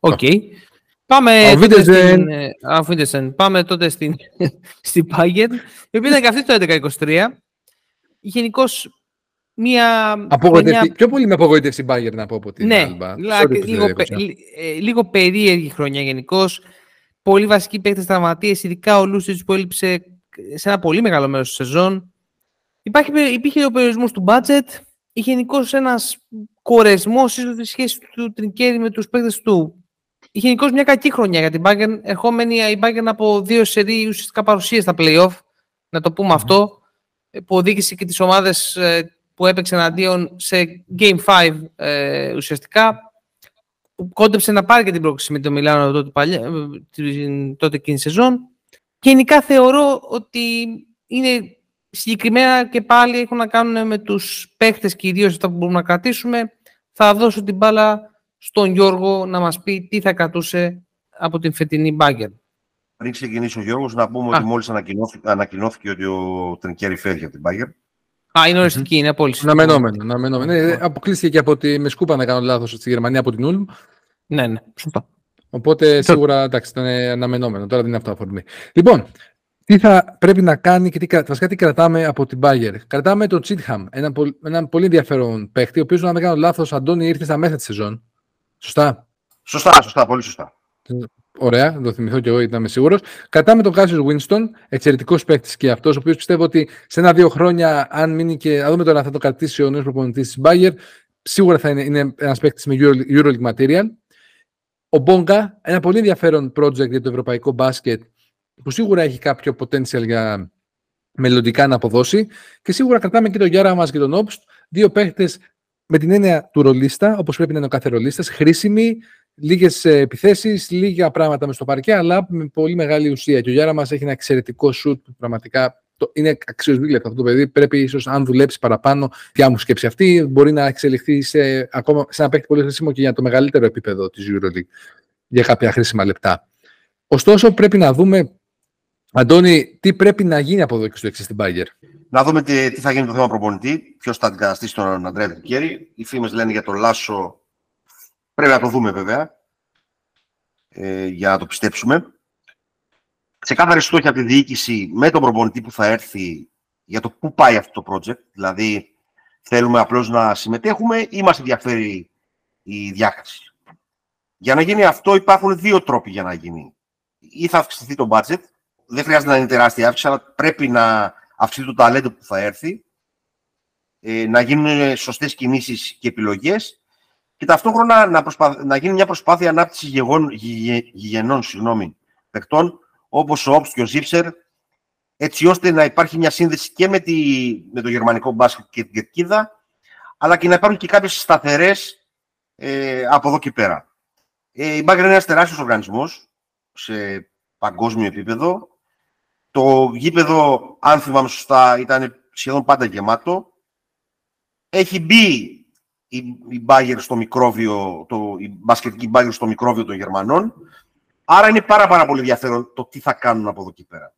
OK. Okay. Πάμε, τότε στην, ε, Πάμε τότε στην, στην Bayern, η οποία ήταν και αυτή το 11-23. Γενικώς μια. Απογοητευτή. Χρονιά... Πιο πολύ με απογοήτευση η Bayern να πω από την ναι, Alba. λίγο, πε, ε, λίγο περίεργη χρονιά γενικώς. Πολύ βασικοί παίκτες τραυματίες, ειδικά ο Λούσιτ που έλειψε σε ένα πολύ μεγάλο μέρος της σεζόν. Υπάρχει, υπήρχε ο περιορισμός του budget. Γενικώς ένας κορεσμός ίσως της σχέσης του Τρικέρι με τους παίκτες του είχε γενικώς μια κακή χρονιά για την Bayern, ερχόμενη η Bayern από δύο σερί ουσιαστικά παρουσία στα play να το πούμε αυτό, που οδήγησε και τις ομάδες ε, που έπαιξε εναντίον σε Game 5 ε, ουσιαστικά, που κόντεψε να πάρει και την πρόκληση με το Μιλάνο τότε, παλιά, ε, τότε εκείνη σεζόν. Και γενικά θεωρώ ότι είναι συγκεκριμένα και πάλι έχουν να κάνουν με τους παίχτες και ιδίως αυτά που μπορούμε να κρατήσουμε. Θα δώσω την μπάλα στον Γιώργο να μας πει τι θα κρατούσε από την φετινή μπάγκερ. Πριν ξεκινήσει ο Γιώργος, να πούμε Α. ότι μόλις ανακοινώθηκε, ανακοινώθηκε ότι ο Τρινκέρι φεύγει από την μπάγκερ. Α, είναι οριστική, είναι απόλυτη. Αναμενόμενο. αναμενόμενο. Ναι, αποκλείστηκε και από τη Μεσκούπα, να κάνω λάθος, στη Γερμανία από την Ούλμ. Ναι, ναι, σωστά. Οπότε σίγουρα εντάξει, ήταν αναμενόμενο. Τώρα δεν είναι αυτό αφορμή. Λοιπόν, τι θα πρέπει να κάνει και τι, βασικά τι κρατάμε από την Bayer. Κρατάμε τον Τσίτχαμ, ένα, ένα πολύ ενδιαφέρον παίχτη, ο οποίος, αν δεν κάνω λάθος, Αντώνη ήρθε στα μέσα της σεζόν. Σωστά; Σωστά, σωστά, πολύ σωστά. Ωραία, να το θυμηθώ και εγώ, ήταν σίγουρος. Κρατάμε τον Κάσιο Winston, εξαιρετικός παίκτης και αυτός, ο οποίος πιστεύω ότι σε ένα-δύο χρόνια, αν μείνει και. Α δούμε τώρα αν θα το κρατήσει ο νέος προπονητής της Bayer, σίγουρα θα είναι, είναι ένας παίκτης με Euroleague material. Ο Μπόγκα, ένα πολύ ενδιαφέρον project για το ευρωπαϊκό μπάσκετ, που σίγουρα έχει κάποιο potential για μελλοντικά να αποδώσει. Και σίγουρα κρατάμε και τον Γιάρα μας και τον Όπστ, δύο παίχτες με την έννοια του ρολίστα, όπως πρέπει να είναι ο κάθε ρολίστας, χρήσιμη, λίγες επιθέσεις, λίγα πράγματα μες στο παρκέ, αλλά με πολύ μεγάλη ουσία. Και ο Γιάρα μας έχει ένα εξαιρετικό σουτ που πραγματικά είναι αξιοσβήλευτο αυτό το παιδί. Πρέπει ίσως, αν δουλέψει παραπάνω, ποια μου σκέψη αυτή, μπορεί να εξελιχθεί σε, ακόμα, σε ένα παίκτη πολύ χρήσιμο και για το μεγαλύτερο επίπεδο της EuroLeague για κάποια χρήσιμα λεπτά. Ωστόσο, πρέπει να δούμε, Αντώνη, τι πρέπει να γίνει από εδώ και στο εξής στην Bayern. Να δούμε τι, τι θα γίνει το θέμα προπονητή, ποιος θα αντικαταστήσει τον Αντρέα Τρικέρι. Οι φήμες λένε για τον Λάσο. Πρέπει να το δούμε βέβαια. Ε, για να το πιστέψουμε. Ξεκάθαρη στόχη από τη διοίκηση με τον προπονητή που θα έρθει για το πού πάει αυτό το project. Δηλαδή, θέλουμε απλώς να συμμετέχουμε ή μας ενδιαφέρει η διάκριση. Για να γίνει αυτό, υπάρχουν δύο τρόποι για να γίνει. Ή θα αυξηθεί το budget, δεν χρειάζεται να είναι τεράστια αύξηση, αλλά πρέπει να αυξηθεί το ταλέντο που θα έρθει, ε, να γίνουν σωστές κινήσεις και επιλογές και ταυτόχρονα να, προσπα... να γίνει μια προσπάθεια ανάπτυξης γεγον... γηγενών συγγνώμη, παικτών, όπως ο Όπς και ο Ζίψερ, έτσι ώστε να υπάρχει μια σύνδεση και με, τη... με το γερμανικό μπάσκετ και την κερκίδα, αλλά και να υπάρχουν και κάποιες σταθερές ε, από εδώ και πέρα. Ε, η Μπάγκερ είναι ένας τεράστιος οργανισμός σε παγκόσμιο επίπεδο. Το γήπεδο, αν θυμάμαι σωστά, ήταν σχεδόν πάντα γεμάτο. Έχει μπει η, η Bayern στο μικρόβιο, το, η μπασκετική Bayern στο μικρόβιο των Γερμανών. Άρα είναι πάρα, πάρα πολύ ενδιαφέρον το τι θα κάνουν από εδώ και πέρα.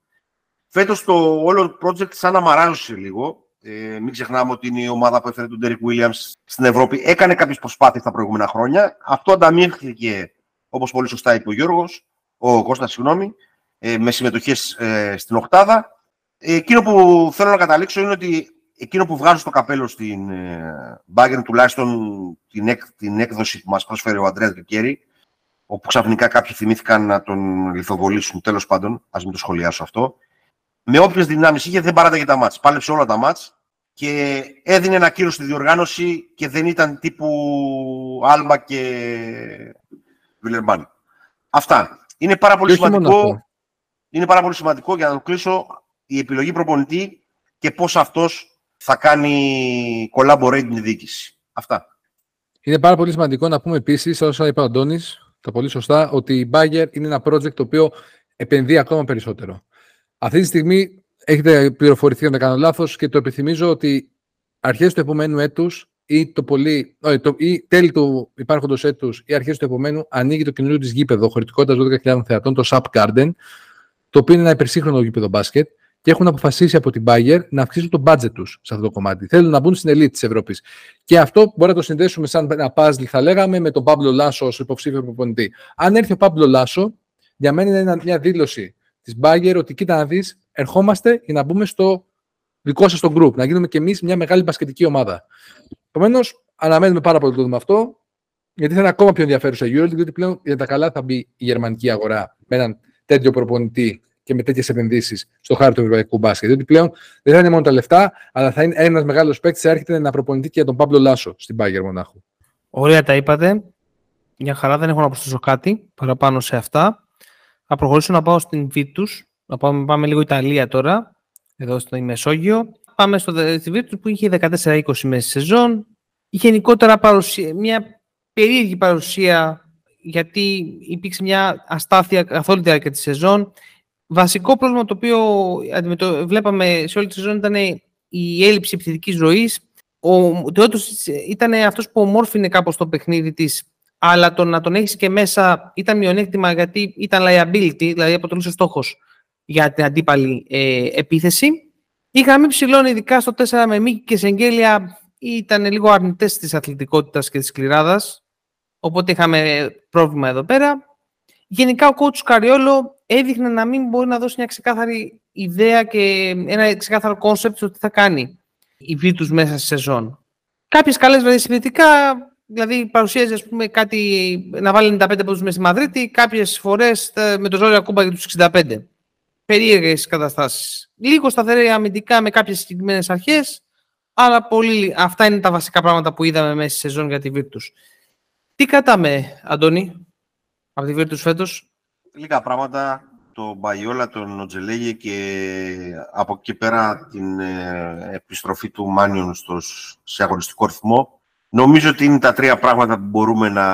Φέτος το όλο project σαν να μαράζωσε λίγο. Ε, μην ξεχνάμε ότι είναι η ομάδα που έφερε τον Derek Williams στην Ευρώπη. Έκανε κάποιες προσπάθειες τα προηγούμενα χρόνια. Αυτό ανταμείφθηκε, όπως πολύ σωστά είπε ο Γιώργος, ο Κώστας, συγγνώμη, ε, με συμμετοχές ε, στην Οχτάδα. Ε, εκείνο που θέλω να καταλήξω είναι ότι εκείνο που βγάζω στο καπέλο στην ε, Bayern, τουλάχιστον την, έκ, την έκδοση που μας πρόσφερε ο Αντρέας Γκέρι, όπου ξαφνικά κάποιοι θυμήθηκαν να τον λιθοβολήσουν, τέλος πάντων, ας μην το σχολιάσω αυτό, με όποιες δυνάμεις είχε δεν παράταγε τα μάτς. Πάλεψε όλα τα μάτς και έδινε ένα κύριο στη διοργάνωση και δεν ήταν τύπου Άλμπα και Βιλερμάν. Αυτά. Είναι πάρα πολύ σημαντικό είναι πάρα πολύ σημαντικό για να το κλείσω η επιλογή προπονητή και πώς αυτός θα κάνει collaborate με τη διοίκηση. Αυτά. Είναι πάρα πολύ σημαντικό να πούμε επίσης, όσα είπε ο Αντώνης, τα πολύ σωστά, ότι η Bayer είναι ένα project το οποίο επενδύει ακόμα περισσότερο. Αυτή τη στιγμή έχετε πληροφορηθεί, αν δεν κάνω λάθος, και το επιθυμίζω ότι αρχές του επόμενου έτους ή, το πολύ, όχι, το, ή τέλη του υπάρχοντος έτους ή αρχές του επόμενου ανοίγει το καινούριο της γήπεδο χωρητικότητας 12.000 θεατών, το SAP Garden, το οποίο είναι ένα υπερσύγχρονο γήπεδο μπάσκετ και έχουν αποφασίσει από την Bayer να αυξήσουν το budget τους σε αυτό το κομμάτι. Θέλουν να μπουν στην ελίτ της Ευρώπης. Και αυτό μπορεί να το συνδέσουμε σαν ένα puzzle, θα λέγαμε, με τον Παύλο Λάσο ως υποψήφιο προπονητή. Αν έρθει ο Παύλο Λάσο, για μένα είναι μια δήλωση της Bayer ότι κοίτα να δεις, ερχόμαστε για να μπούμε στο δικό σας το group, να γίνουμε κι εμείς μια μεγάλη μπασκετική ομάδα. Επομένως, αναμένουμε πάρα πολύ το δούμε αυτό, γιατί θα είναι ακόμα πιο ενδιαφέρουσα η EuroLeague, γιατί πλέον για τα καλά θα μπει η γερμανική αγορά με έναν τέτοιο προπονητή και με τέτοιες επενδύσεις στο χάρτη του ευρωπαϊκού μπάσκετ. Διότι πλέον δεν θα είναι μόνο τα λεφτά, αλλά θα είναι ένας μεγάλος παίκτης. Θα έρχεται να προπονητή και για τον Παύλο Λάσο στην Πάγερ Μονάχου. Ωραία τα είπατε. Για χαρά δεν έχω να προσθέσω κάτι παραπάνω σε αυτά. Θα προχωρήσω να πάω στην Virtus. Να πάμε, πάμε λίγο Ιταλία τώρα, εδώ στο Μεσόγειο. Πάμε στο, στη Virtus που είχε 14-20 μέση σεζόν. Γενικότερα παρουσία, μια περίεργη παρουσία γιατί υπήρξε μια αστάθεια καθ' όλη τη διάρκεια της σεζόν. Βασικό πρόβλημα το οποίο βλέπαμε σε όλη τη σεζόν ήταν η έλλειψη επιθετικής ροή. Ο Τεοντόσιτς ήταν αυτός που ομόρφαινε κάπως το παιχνίδι της, αλλά το να τον έχεις και μέσα ήταν μειονέκτημα γιατί ήταν liability, δηλαδή αποτελούσε στόχος για την αντίπαλη ε, επίθεση. Η γραμμή ψηλών, ειδικά στο 4 με Μίκι και Σενγκέλια, ήταν λίγο αρνητές της αθλητικότητας και της σκληράδας. Οπότε είχαμε πρόβλημα εδώ πέρα. Γενικά ο coach Σκαριόλο έδειχνε να μην μπορεί να δώσει μια ξεκάθαρη ιδέα και ένα ξεκάθαρο concept στο τι θα κάνει η Βίτους μέσα στη σεζόν. Κάποιες καλές δηλαδή συνδετικά, δηλαδή παρουσίαζε ας πούμε, κάτι να βάλει 95 πόντους μέσα στη Μαδρίτη, κάποιες φορές με το ζώο Ακούμπα για τους 65. Περίεργες καταστάσεις. Λίγο σταθερή αμυντικά με κάποιες συγκεκριμένες αρχές, αλλά πολύ... αυτά είναι τα βασικά πράγματα που είδαμε μέσα στη σεζόν για τη Βίρτους. Τι κατάμε, Αντώνη, από τη Βίρτους φέτος. Λίγα πράγματα. Το Μπαϊόλα, τον Νοτζελέγε και από εκεί πέρα την ε, επιστροφή του Μάνιον στο, σε αγωνιστικό ρυθμό. Νομίζω ότι είναι τα τρία πράγματα που μπορούμε να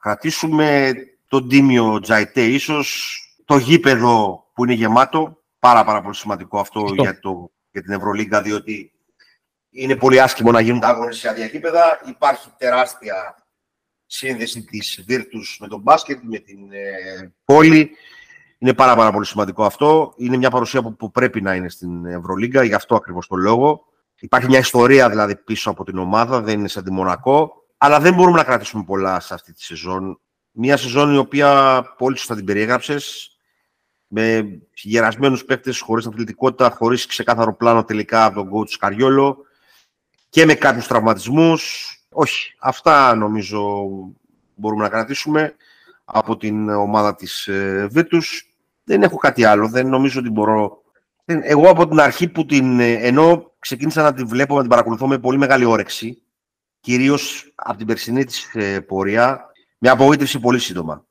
κρατήσουμε. Το τίμιο Τζαϊτέ ίσως, το γήπεδο που είναι γεμάτο. Πάρα πάρα πολύ σημαντικό αυτό, Για, το, για την Ευρωλίγκα, διότι είναι πολύ άσχημο να γίνουν τα αγώνες σε άδεια γήπεδα. Υπάρχει τεράστια σύνδεση της Virtus με τον μπάσκετ, με την ε, πόλη. Είναι πάρα, πάρα πολύ σημαντικό αυτό. Είναι μια παρουσία που, που πρέπει να είναι στην Ευρωλίγκα, γι' αυτό ακριβώς το λόγο. Υπάρχει μια ιστορία δηλαδή πίσω από την ομάδα, δεν είναι σαν τη Μονακό. Αλλά δεν μπορούμε να κρατήσουμε πολλά σε αυτή τη σεζόν. Μια σεζόν η οποία πολύ σωστά την περιέγραψες, με γερασμένους παίκτες, χωρίς αθλητικότητα, χωρίς ξεκάθαρο πλάνο τελικά από τον coach Καριόλο και με κάποιους τραυματισμούς. Όχι, αυτά νομίζω μπορούμε να κρατήσουμε από την ομάδα της ε, Δεν έχω κάτι άλλο, δεν νομίζω ότι μπορώ... Εγώ από την αρχή που την... Ε, ενώ ξεκίνησα να την βλέπω, να την παρακολουθώ με πολύ μεγάλη όρεξη, κυρίως από την περσινή της ε, πορεία, με απογοήτευση πολύ σύντομα.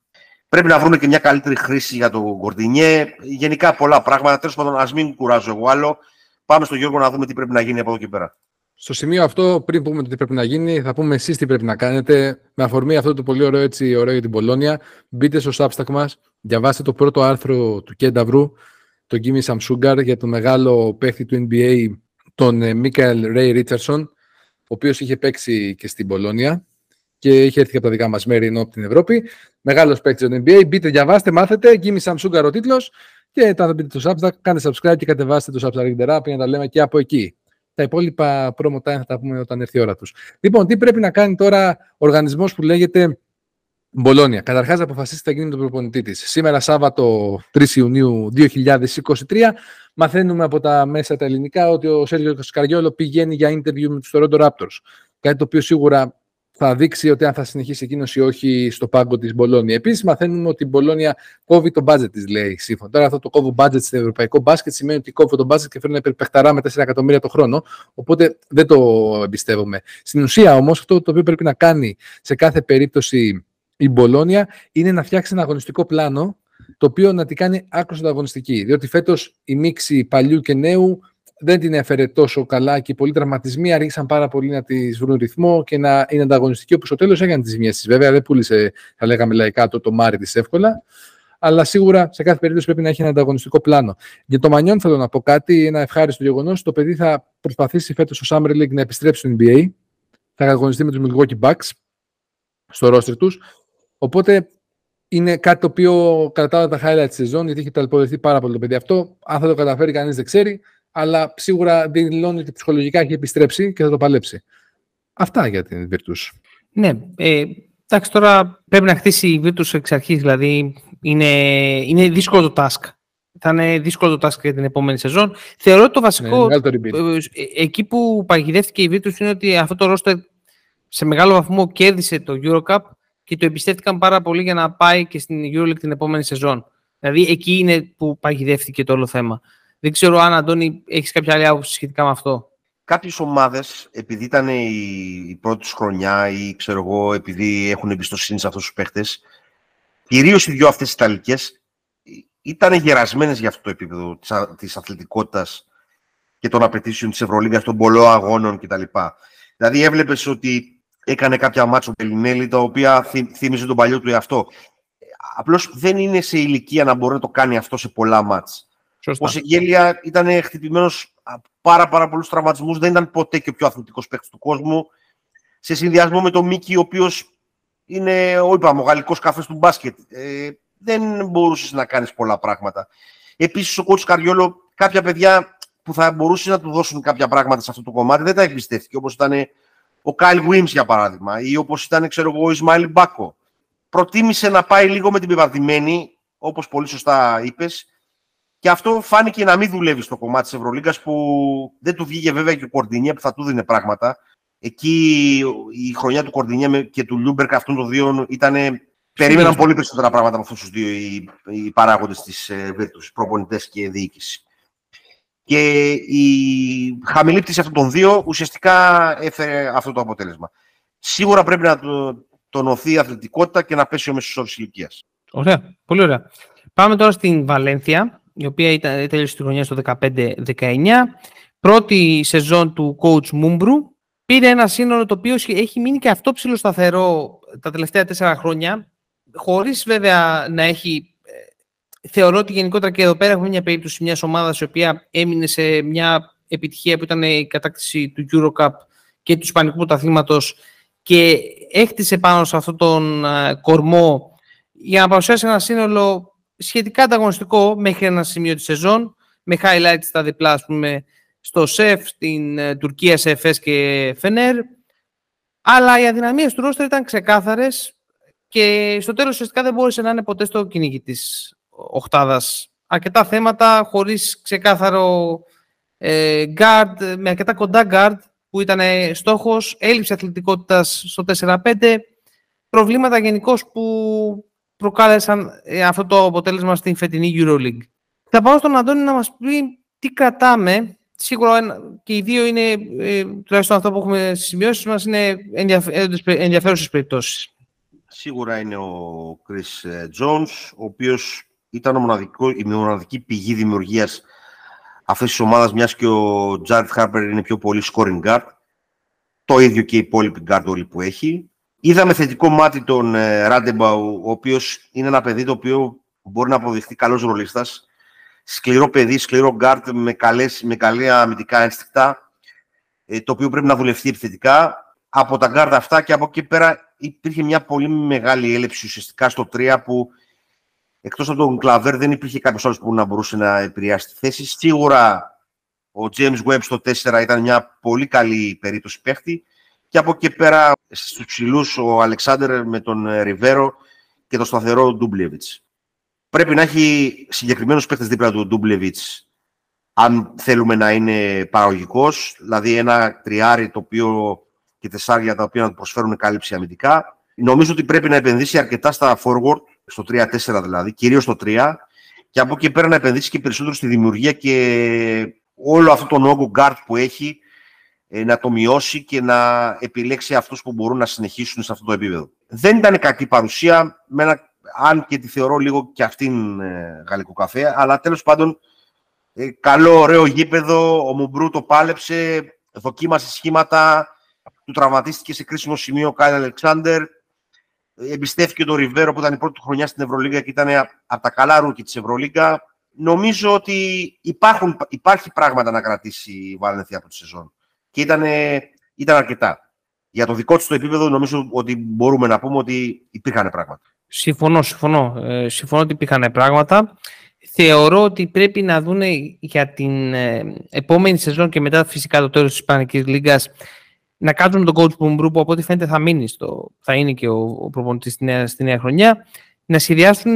Πρέπει να βρούμε και μια καλύτερη χρήση για τον Κορδινιέ. Γενικά πολλά πράγματα. Τέλος πάντων, ας μην κουράζω εγώ άλλο. Πάμε στον Γιώργο να δούμε τι πρέπει να γίνει από εδώ και πέρα. Στο σημείο αυτό, πριν πούμε το τι πρέπει να γίνει, θα πούμε εσείς τι πρέπει να κάνετε. Με αφορμή αυτό το πολύ ωραίο, έτσι, ωραίο για την Πολώνια, μπείτε στο Substack μας, διαβάστε το πρώτο άρθρο του Κένταβρου, τον Κίμι Σαμσούγκαρ, για το μεγάλο παίχτη του NBA, τον Μίκαελ Ρέι Ρίτσαρσον, ο οποίος είχε παίξει και στην Πολώνια και είχε έρθει από τα δικά μας μέρη ενώ από την Ευρώπη. Μεγάλος παίκτης του NBA. Μπείτε, διαβάστε, μάθετε. Γκίμι Σαμσούγκαρ ο τίτλος. Και όταν μπείτε στο Substack, κάντε subscribe και κατεβάστε το Substack Reader App για να τα λέμε και από εκεί. Τα υπόλοιπα promo time θα τα πούμε όταν έρθει η ώρα τους. Λοιπόν, τι πρέπει να κάνει τώρα ο οργανισμός που λέγεται Μπολόνια. Καταρχάς, να αποφασίσει τι θα γίνει με τον προπονητή της. Σήμερα, Σάββατο 3 Ιουνίου 2023, μαθαίνουμε από τα μέσα τα ελληνικά ότι ο Σέργιος Καριόλο πηγαίνει για interview με τους Toronto Raptors. Κάτι το οποίο σίγουρα θα δείξει ότι αν θα συνεχίσει εκείνος ή όχι στο πάγκο της Μπολόνια. Επίσης, μαθαίνουμε ότι η Μπολόνια κόβει το budget της, λέει σύμφωνα. Τώρα, αυτό το κόβω budget στο ευρωπαϊκό μπάσκετ σημαίνει ότι κόβω το budget και φέρνει υπερπεχταρά με 4 εκατομμύρια το χρόνο. Οπότε δεν το εμπιστεύομαι. Στην ουσία, όμως, αυτό το οποίο πρέπει να κάνει σε κάθε περίπτωση η Μπολόνια είναι να φτιάξει ένα αγωνιστικό πλάνο το οποίο να την κάνει άκρος ανταγωνιστική. Διότι φέτος η μίξη παλιού και νέου δεν την έφερε τόσο καλά και οι πολλοί τραυματισμοί άρχισαν πάρα πολύ να τη βρουν ρυθμό και να είναι ανταγωνιστική, όπως στο τέλος έκανε τις ζημιέ τη. Βέβαια, δεν πούλησε, θα λέγαμε λαϊκά, το, το μάρι της εύκολα. Αλλά σίγουρα σε κάθε περίπτωση πρέπει να έχει ένα ανταγωνιστικό πλάνο. Για το Μανιόν θέλω να πω κάτι, ένα ευχάριστο γεγονός. Το παιδί θα προσπαθήσει φέτος στο Summer League να επιστρέψει στο NBA. Θα αγωνιστεί με τους Milwaukee Bucks στο ρόστρι τους. Οπότε είναι κάτι το οποίο κρατάω τα highlights της σεζόν, γιατί έχει ταλαιπωρηθεί πάρα πολύ το παιδί αυτό. Αν θα το καταφέρει, κανείς δεν ξέρει. Αλλά σίγουρα δηλώνει ότι ψυχολογικά έχει επιστρέψει και θα το παλέψει. Αυτά για την Virtus. Ναι. Ε, εντάξει, τώρα πρέπει να χτίσει η Virtus εξ αρχής. Δηλαδή, είναι, είναι δύσκολο το task. Θα είναι δύσκολο το task για την επόμενη σεζόν. Θεωρώ ότι το βασικό. Ναι, ε, εκεί που παγιδεύτηκε η Virtus είναι ότι αυτό το roster σε μεγάλο βαθμό κέρδισε το Eurocup και το εμπιστεύτηκαν πάρα πολύ για να πάει και στην EuroLeague την επόμενη σεζόν. Δηλαδή εκεί είναι που παγιδεύτηκε το όλο θέμα. Δεν ξέρω αν, Αντώνη, έχεις κάποια άλλη άποψη σχετικά με αυτό. Κάποιες ομάδες, επειδή ήταν η, η πρώτη του χρονιά ή ξέρω εγώ, επειδή έχουν εμπιστοσύνη σε αυτούς τους παίχτες, κυρίως οι δύο αυτές Ιταλικές ήταν γερασμένες για αυτό το επίπεδο της αθλητικότητας και των απαιτήσεων της Ευρωλίγα, των πολλών αγώνων κτλ. Δηλαδή, έβλεπες ότι έκανε κάποια μάτσο Πελινέλη, τα οποία θύμιζε τον παλιό του εαυτό. Απλώς δεν είναι σε ηλικία να μπορεί να το κάνει αυτό σε πολλά μάτς. Ο Σεγγέλια ήταν χτυπημένος πάρα, πάρα πολλούς τραυματισμούς. Δεν ήταν ποτέ και ο πιο αθλητικός παίκτης του κόσμου. Σε συνδυασμό με τον Μίκη, ο οποίος είναι ο, είπαμε, ο γαλλικός καφές του μπάσκετ. Ε, δεν μπορούσες να κάνεις πολλά πράγματα. Επίσης, ο κότσο Καριόλο, κάποια παιδιά που θα μπορούσες να του δώσουν κάποια πράγματα σε αυτό το κομμάτι δεν τα εμπιστεύτηκε. Όπως ήταν ο Κάιλ Γουίμ, για παράδειγμα, ή όπως ήταν, ξέρω εγώ, ο Ισμαήλ Μπάκο. Προτίμησε να πάει λίγο με την πεπατημένη, όπως πολύ σωστά είπες, και αυτό φάνηκε να μην δουλεύει στο κομμάτι της Ευρωλίγκας που δεν του βγήκε βέβαια και ο Κορντινιέ που θα του δίνει πράγματα. Εκεί η χρονιά του Κορντινιέ και του Λούντμπεργκ αυτών των δύο ήταν. Περίμεναν πολύ περισσότερα πράγματα από αυτούς τους δύο οι, οι παράγοντες της ε, προπονητές και διοίκησης. Και η χαμηλή πτήση αυτών των δύο ουσιαστικά έφερε αυτό το αποτέλεσμα. Σίγουρα πρέπει να το, τονωθεί η αθλητικότητα και να πέσει ο μέσος όρος ηλικίας. Ωραία. Πολύ ωραία. Πάμε τώρα στην Βαλένθια, η οποία ήταν, τέλειωσε της χρονιάς στο 15-19. Πρώτη σεζόν του coach Μούμπρου. Πήρε ένα σύνολο το οποίο έχει μείνει και αυτό ψηλοσταθερό τα τελευταία τέσσερα χρόνια, χωρίς βέβαια να έχει θεωρώ ότι γενικότερα και εδώ πέρα έχουμε μια περίπτωση μιας ομάδας η οποία έμεινε σε μια επιτυχία που ήταν η κατάκτηση του Eurocup και του Ισπανικού Πρωταθλήματος και έκτισε πάνω σε αυτόν τον κορμό για να παρουσιάσει ένα σύνολο σχετικά ανταγωνιστικό μέχρι ένα σημείο της σεζόν με highlights στα διπλά ας πούμε, στο ΣΕΦ, στην ε, Τουρκία σε ΕΦΕΣ και ΦΕΝΕΡ αλλά οι αδυναμίες του ρόστερ ήταν ξεκάθαρες και στο τέλος ουσιαστικά δεν μπόρεσε να είναι ποτέ στο κυνήγι της οχτάδας. Αρκετά θέματα χωρίς ξεκάθαρο ε, guard, με αρκετά κοντά guard που ήταν στόχος, έλλειψη αθλητικότητας στο 4-5, προβλήματα γενικώς που προκάλεσαν ε, αυτό το αποτέλεσμα στην φετινή EuroLeague. Θα πάω στον Αντώνη να μας πει τι κρατάμε. Σίγουρα και οι δύο είναι, ε, τουλάχιστον αυτό που έχουμε στις σημειώσεις μας, είναι ενδιαφέρουσες περιπτώσεις. Σίγουρα είναι ο Chris Jones, ο οποίος ήταν ο μοναδικό, η μοναδική πηγή δημιουργίας αυτής της ομάδας, μιας και ο Τζάρετ Χάρπερ είναι πιο πολύ scoring guard. Το ίδιο και οι υπόλοιποι guard όλοι που έχει. Είδαμε θετικό μάτι τον ε, Ράντεμπαου, ο οποίος είναι ένα παιδί το οποίο μπορεί να αποδειχθεί καλός ρολίστας. Σκληρό παιδί, σκληρό guard με, καλές, με καλή αμυντικά ένστικτα, ε, το οποίο πρέπει να δουλευτεί επιθετικά. Από τα guard αυτά και από εκεί πέρα υπήρχε μια πολύ μεγάλη έλλειψη ουσιαστικά στο 3 που Εκτός από τον Κλαβέρ δεν υπήρχε κάποιος άλλος που να μπορούσε να επηρεάσει τη θέση. Σίγουρα ο James Webb στο 4 ήταν μια πολύ καλή περίπτωση παίχτη. Και από εκεί πέρα στους ψηλούς ο Αλεξάνδρ με τον Ριβέρο και τον σταθερό Ντούμπλεβιτς. Πρέπει να έχει συγκεκριμένους παίχτες δίπλα του Ντούμπλεβιτς αν θέλουμε να είναι παραγωγικός, δηλαδή ένα τριάρι το οποίο και τεσσάρια τα οποία να του προσφέρουν κάλυψη αμυντικά. Νομίζω ότι πρέπει να επενδύσει αρκετά στα forward στο 3-4 δηλαδή, κυρίως στο 3, και από εκεί πέρα να επενδύσει και περισσότερο στη δημιουργία και όλο αυτό τον όγκο guard που έχει ε, να το μειώσει και να επιλέξει αυτούς που μπορούν να συνεχίσουν σε αυτό το επίπεδο. Δεν ήταν κακή παρουσία, με ένα, αν και τη θεωρώ λίγο και αυτήν ε, γαλλικό καφέ, αλλά τέλος πάντων Ε, καλό, ωραίο γήπεδο. Ο Μουμπρού το πάλεψε. Δοκίμασε σχήματα. Του τραυματίστηκε σε κρίσιμο σημείο ο Κάιλ Αλεξάντερ. Εμπιστεύτηκε τον Ριβέρο που ήταν η πρώτη χρονιά στην Ευρωλίγα και ήταν από τα καλά rookie της Ευρωλίγα. Νομίζω ότι υπάρχουν, υπάρχει πράγματα να κρατήσει η Βαλένθια από τη σεζόν. Και ήταν, ήταν αρκετά. Για το δικό της το επίπεδο, νομίζω ότι μπορούμε να πούμε ότι υπήρχαν πράγματα. Συμφωνώ, συμφωνώ. Ε, συμφωνώ ότι υπήρχαν πράγματα. Θεωρώ ότι πρέπει να δουν για την ε, επόμενη σεζόν και μετά φυσικά το τέλος της Ισπανικής Λίγκας να κάνουν τον coach Μπουμπρού που από ό,τι φαίνεται θα μείνει στο, θα είναι και ο, ο προπονητής στη νέα, στη νέα χρονιά να σχεδιάσουν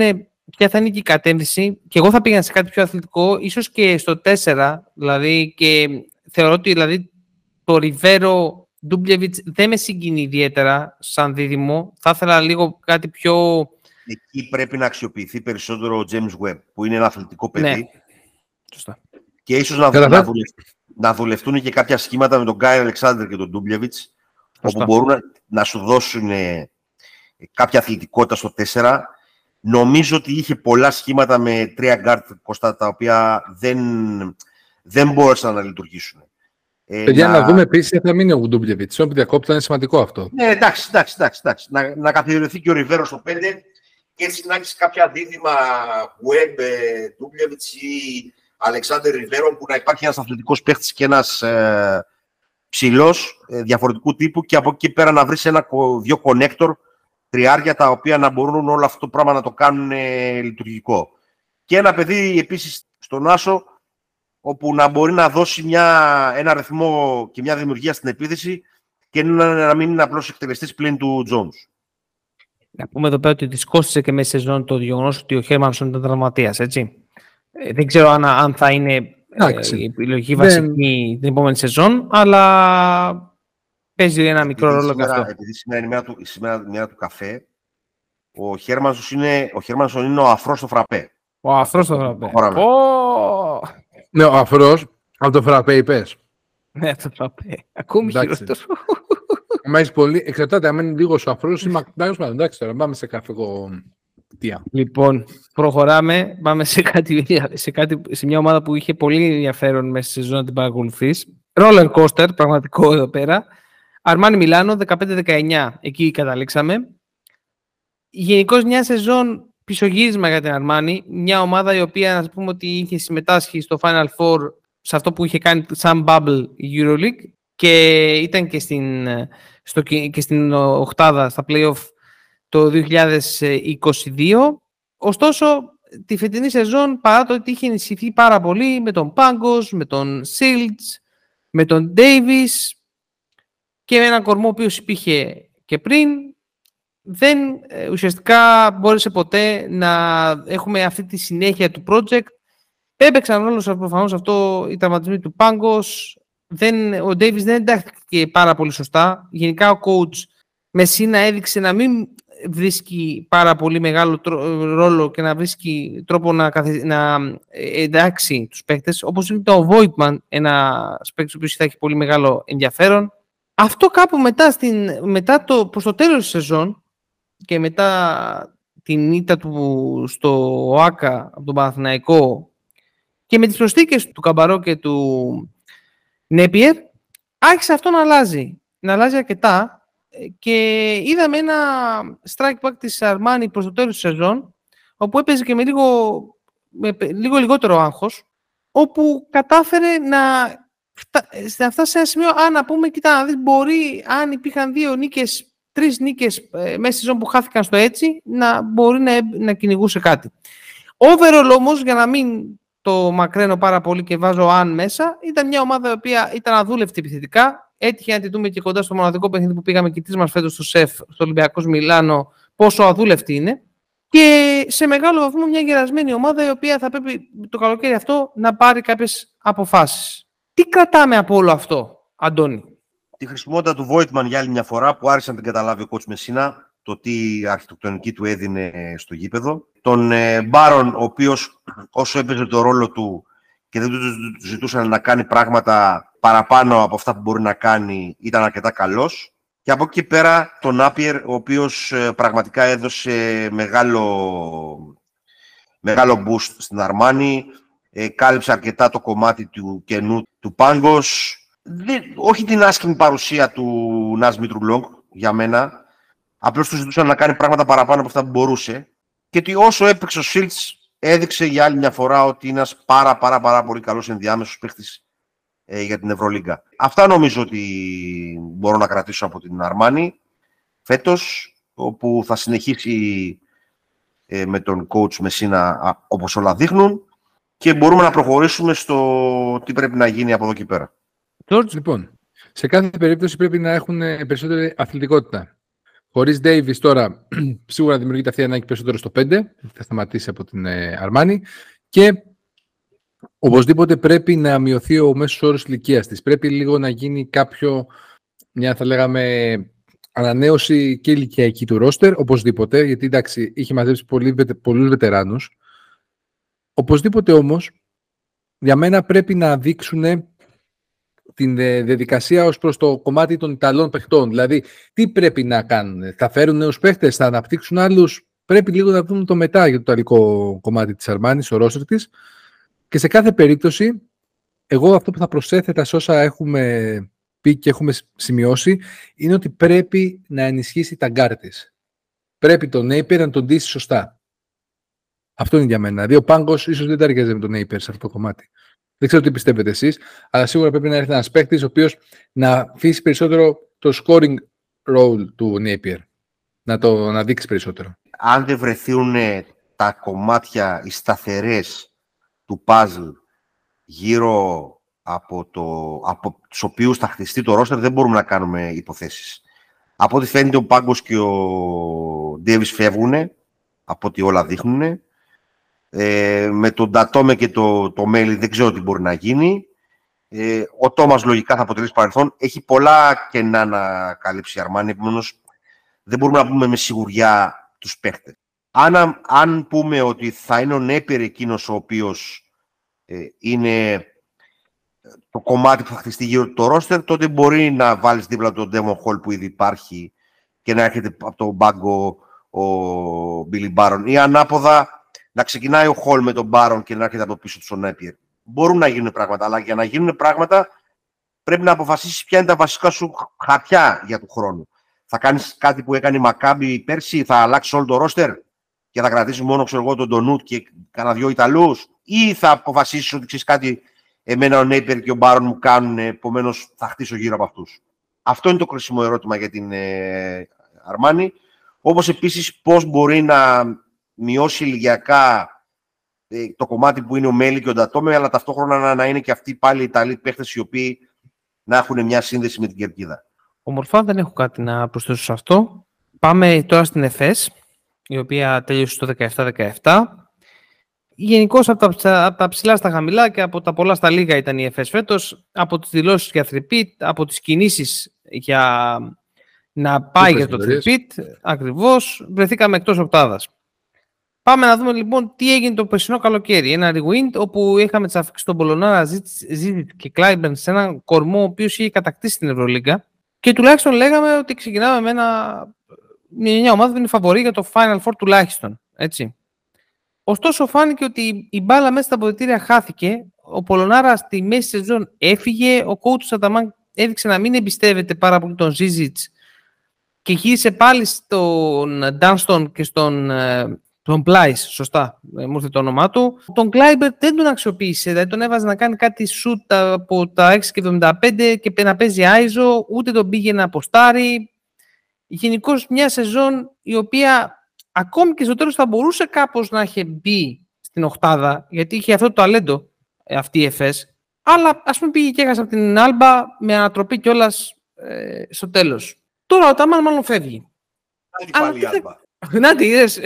ποια θα είναι και η κατεύθυνση και εγώ θα πήγαινα σε κάτι πιο αθλητικό ίσως και στο 4 δηλαδή και θεωρώ ότι δηλαδή το Ριβέρο Ντούμπλεβιτς δεν με συγκινεί ιδιαίτερα σαν δίδυμο. Θα ήθελα λίγο κάτι πιο... Εκεί πρέπει να αξιοποιηθεί περισσότερο ο James Webb, που είναι ένα αθλητικό παιδί. Ναι. Σωστά. Και ίσως να, να, δουλευτούν, να δουλευτούν και κάποια σχήματα με τον Κάιλ Αλεξάντερ και τον Ντούμπλεβιτς, όπου μπορούν να, σου δώσουν ε, κάποια αθλητικότητα στο 4. Νομίζω ότι είχε πολλά σχήματα με τρία γκαρντ κοντά, τα οποία δεν, δεν μπόρεσαν να λειτουργήσουν. Ε, Παιδιά, να... να δούμε επίσης θα μείνει ο Γουντούμπλεβιτ. Όπου διακόπτω είναι σημαντικό αυτό. Ναι, εντάξει, εντάξει, εντάξει, εντάξει. Να, να καθιερωθεί και ο Ριβέρο στο 5 και έτσι να έχεις κάποια δίδυμα Web, Ντούμπλεβιτς ή Αλεξάνδρ Ριβέρο που να υπάρχει ένας αθλητικός παίχτης και ένας ε, ψηλός ε, διαφορετικού τύπου και από εκεί πέρα να βρεις ένα, δύο connector τριάρια τα οποία να μπορούν όλο αυτό το πράγμα να το κάνουν ε, λειτουργικό. Και ένα παιδί επίσης στον Άσο όπου να μπορεί να δώσει μια, ένα ρυθμό και μια δημιουργία στην επίθεση και να, να μην είναι απλώς εκτελεστής πλήν του Τζόουν. Να πούμε εδώ πέρα ότι τη κόστησε και μέσα σεζόν το γεγονός ότι ο Χέρμανσον ήταν τραυματίας, έτσι. Ε, δεν ξέρω αν, αν θα είναι ε, η επιλογή βασική την επόμενη σεζόν, αλλά παίζει ένα μικρό ρόλο και αυτό. Επειδή σήμερα είναι η μέρα του, σήμερα, η μέρα του καφέ, ο Χέρμανσον είναι, ο είναι ο αφρός στο φραπέ. Ο αφρός στο φραπέ. Ναι, ο αφρός από το φραπέ είπες. Ναι, το φραπέ. Ακόμη χειρότερο. Μα έχεις πολύ. Εξαρτάται, αν είναι λίγος ο αφρός ή μακριά. Εντάξει τώρα, πάμε σε καφέ Τία. Λοιπόν, προχωράμε. Πάμε σε, κάτι, σε, κάτι, σε μια ομάδα που είχε πολύ ενδιαφέρον μέσα στη σεζόν να την παρακολουθείς. Roller coaster, πραγματικό εδώ πέρα. Αρμάνι Μιλάνο, 15-19. Εκεί καταλήξαμε. Γενικώς μια σεζόν πισωγύρισμα για την Αρμάνι, μια ομάδα η οποία να πούμε ότι είχε συμμετάσχει στο Final Four σε αυτό που είχε κάνει σαν Bubble Euroleague και ήταν και στην, στο, και στην οχτάδα στα playoff το 2022. Ωστόσο, τη φετινή σεζόν, παρά το ότι είχε ενισχυθεί πάρα πολύ με τον Πάγκος, με τον Σίλτς, με τον Davis και με έναν κορμό ο οποίος υπήρχε και πριν, δεν ε, ουσιαστικά μπόρεσε ποτέ να έχουμε αυτή τη συνέχεια του project. Έπαιξαν ρόλο προφανώς αυτό οι τραυματισμοί του Πάγκος. Δεν, ο Ντέιβις δεν εντάχθηκε πάρα πολύ σωστά. Γενικά ο coach Μεσίνα έδειξε να μην βρίσκει πάρα πολύ μεγάλο ρόλο και να βρίσκει τρόπο να, να ε, εντάξει τους παίκτες, όπως είναι το Voigtman, ένα παίκτης που θα έχει πολύ μεγάλο ενδιαφέρον. Αυτό κάπου μετά, στην, μετά το, προς το τέλος της σεζόν, και μετά την ήττα του στο ΟΑΚΑ από τον Παναθηναϊκό και με τις προσθήκες του Καμπαρό και του Νέπιερ άρχισε αυτό να αλλάζει. Να αλλάζει αρκετά και είδαμε ένα strike back της Αρμάνι προς το τέλος της σεζόν όπου έπαιζε και με λίγο, με λίγο λιγότερο άγχος όπου κατάφερε να φτάσει σε ένα σημείο, αν να πούμε, κοίτα να δεις, μπορεί, αν υπήρχαν δύο νίκες τρεις νίκες ε, μέσα στη ζώνη που χάθηκαν στο έτσι να μπορεί να, να κυνηγούσε κάτι. Overall όμως, για να μην το μακραίνω πάρα πολύ και βάζω αν μέσα, ήταν μια ομάδα η οποία ήταν αδούλευτη επιθετικά. Έτυχε να τη δούμε και κοντά στο μοναδικό παιχνίδι που πήγαμε και τρει μας φέτος στο ΣΕΦ, στο Ολυμπιακός Μιλάνο, πόσο αδούλευτη είναι. Και σε μεγάλο βαθμό μια γερασμένη ομάδα η οποία θα πρέπει το καλοκαίρι αυτό να πάρει κάποιες αποφάσεις. Τι κρατάμε από όλο αυτό, Αντώνη; Τη χρησιμότητα του Voigtman για άλλη μια φορά που άρχισε να την καταλάβει ο coach Μεσίνα το τι αρχιτεκτονική του έδινε στο γήπεδο. Τον ε, Μπάρον, ο οποίος όσο έπαιζε το ρόλο του και δεν τους ζητούσαν να κάνει πράγματα παραπάνω από αυτά που μπορεί να κάνει, ήταν αρκετά καλός. Και από εκεί πέρα τον Άπιερ, ο οποίος ε, πραγματικά έδωσε μεγάλο, μεγάλο boost στην Αρμάνη, ε, κάλυψε αρκετά το κομμάτι του κενού του Πάγκος. Όχι την άσχημη παρουσία του Νας Λόγκ για μένα. Απλώς του ζητούσαν να κάνει πράγματα παραπάνω από αυτά που μπορούσε. Και ότι όσο έπαιξε ο Σίλτς έδειξε για άλλη μια φορά ότι είναι ένας πάρα πάρα πάρα πολύ καλός ενδιάμεσος παίχτης ε, για την Ευρωλίγκα. Αυτά νομίζω ότι μπορώ να κρατήσω από την Αρμάνη φέτος, όπου θα συνεχίσει ε, με τον coach Μεσίνα όπως όλα δείχνουν και μπορούμε να προχωρήσουμε στο τι πρέπει να γίνει από εδώ και πέρα. George, λοιπόν, σε κάθε περίπτωση πρέπει να έχουν περισσότερη αθλητικότητα. Χωρίς Davis τώρα *clears throat* σίγουρα δημιουργείται αυτή η ανάγκη περισσότερο στο 5. Θα σταματήσει από την Αρμάνη. Και οπωσδήποτε πρέπει να μειωθεί ο μέσος όρος ηλικίας της. Πρέπει λίγο να γίνει κάποιο, μια θα λέγαμε, ανανέωση και ηλικιακή του ρόστερ. Οπωσδήποτε, γιατί εντάξει, είχε μαζέψει πολλούς βετεράνους. Οπωσδήποτε όμως, για μένα πρέπει να δείξουν την ε, διαδικασία ως προς το κομμάτι των Ιταλών παιχτών. Δηλαδή, τι πρέπει να κάνουν. Θα φέρουν νέους παίχτες, θα αναπτύξουν άλλους; Πρέπει λίγο να δούμε το μετά για το ιταλικό κομμάτι της Αρμάνης, ο ρόστερ της. Και σε κάθε περίπτωση, εγώ αυτό που θα προσέθετα σε όσα έχουμε πει και έχουμε σημειώσει, είναι ότι πρέπει να ενισχύσει τα γκαρντ. Πρέπει τον Νέιπερ να τον ντύσει σωστά. Αυτό είναι για μένα. Δηλαδή, ο Πάνγκος ίσως δεν τα με τον Νέιπερ σε αυτό το κομμάτι. Δεν ξέρω τι πιστεύετε εσείς, αλλά σίγουρα πρέπει να έρθει ένας παίκτης ο οποίος να αφήσει περισσότερο το scoring role του Napier. Να το να δείξει περισσότερο. Αν δεν βρεθούν τα κομμάτια, οι σταθερές του puzzle γύρω από, το, από τους οποίους θα χτιστεί το roster, δεν μπορούμε να κάνουμε υποθέσεις. Από ό,τι φαίνεται ο Πάγκος και ο Ντέβις φεύγουν, από ό,τι όλα δείχνουν. Ε, με τον Τατόμε και το, το Μέλι δεν ξέρω τι μπορεί να γίνει. Ε, ο Τόμας λογικά θα αποτελέσει παρελθόν. Έχει πολλά κενά να καλύψει η Αρμάνη, επομένως δεν μπορούμε να πούμε με σιγουριά τους παίχτες. Αν, αν πούμε ότι θα είναι ο Νέπερ εκείνος ο οποίος ε, είναι το κομμάτι που θα χτιστεί γύρω του το ρόστερ, τότε μπορεί να βάλεις δίπλα τον Devon Hall που ήδη υπάρχει και να έρχεται από τον μπάγκο ο Billy Baron. Ή ανάποδα, να ξεκινάει ο Χολ με τον Μπάρον και να έρχεται από πίσω του ο Νέπιερ. Μπορούν να γίνουν πράγματα, αλλά για να γίνουν πράγματα πρέπει να αποφασίσεις ποια είναι τα βασικά σου χαρτιά για του χρόνου. Θα κάνεις κάτι που έκανε η Μακάμπη πέρσι, θα αλλάξει όλο το ρόστερ και θα κρατήσεις μόνο ξέρω εγώ, τον Ντονούτ και κανένα δυο Ιταλούς, ή θα αποφασίσεις ότι ξέρεις κάτι, εμένα ο Νέπιερ και ο Μπάρον μου κάνουν, επομένως θα χτίσω γύρω από αυτούς; Αυτό είναι το κρίσιμο ερώτημα για την ε, Αρμάνη. Όπως επίσης πώς μπορεί να μειώσει ηλικιακά ε, το κομμάτι που είναι ο Μέλη και ο Ντατόμε, αλλά ταυτόχρονα να είναι και αυτοί πάλι οι Ιταλοί παίχτες οι οποίοι να έχουν μια σύνδεση με την κερκίδα. Ομορφά δεν έχω κάτι να προσθέσω σε αυτό. Πάμε τώρα στην ΕΦΕΣ, η οποία τέλειωσε το 17-17. Γενικώς από, από, τα ψηλά στα χαμηλά και από τα πολλά στα λίγα ήταν η ΕΦΕΣ φέτος. Από τις δηλώσεις για θρυπίτ, από τις κινήσεις για να πάει για το θρυπίτ, ακριβώς βρεθήκαμε εκτός οκτάδας. Πάμε να δούμε λοιπόν τι έγινε το περσινό καλοκαίρι. Ένα rewind όπου είχαμε τις αφήξεις των Πολωνάρα, Ζίζιτς και Κλάιμπερν σε έναν κορμό ο οποίος είχε κατακτήσει την Ευρωλίγκα. Και τουλάχιστον λέγαμε ότι ξεκινάμε με ένα, μια ομάδα που είναι φαβορή για το Final Four τουλάχιστον. Έτσι. Ωστόσο, φάνηκε ότι η μπάλα μέσα στα αποδυτήρια χάθηκε. Ο Πολωνάρας στη μέση τη σεζόν έφυγε. Ο coach Αταμάν έδειξε να μην εμπιστεύεται πάρα πολύ τον Ζίζιτς και γύρισε πάλι στον Ντάνστον και στον ε, τον Πλάις, σωστά, ε, μου ήρθε το όνομά του. Τον Κλάιμπερν δεν τον αξιοποίησε, δηλαδή τον έβαζε να κάνει κάτι σουτ από τα 6,75 και να παίζει iso, ούτε τον πήγε να ποστάρει. Γενικώς μια σεζόν η οποία ακόμη και στο τέλος θα μπορούσε κάπως να είχε μπει στην οχτάδα, γιατί είχε αυτό το ταλέντο ε, αυτή η ΕΦΕΣ, αλλά ας πούμε πήγε και έχασε από την Άλμπα με ανατροπή κιόλας ε, στο τέλος. Τώρα ο Τάμαν μάλλον φεύγει. Πάλι Άλμπα. Να τη είδες,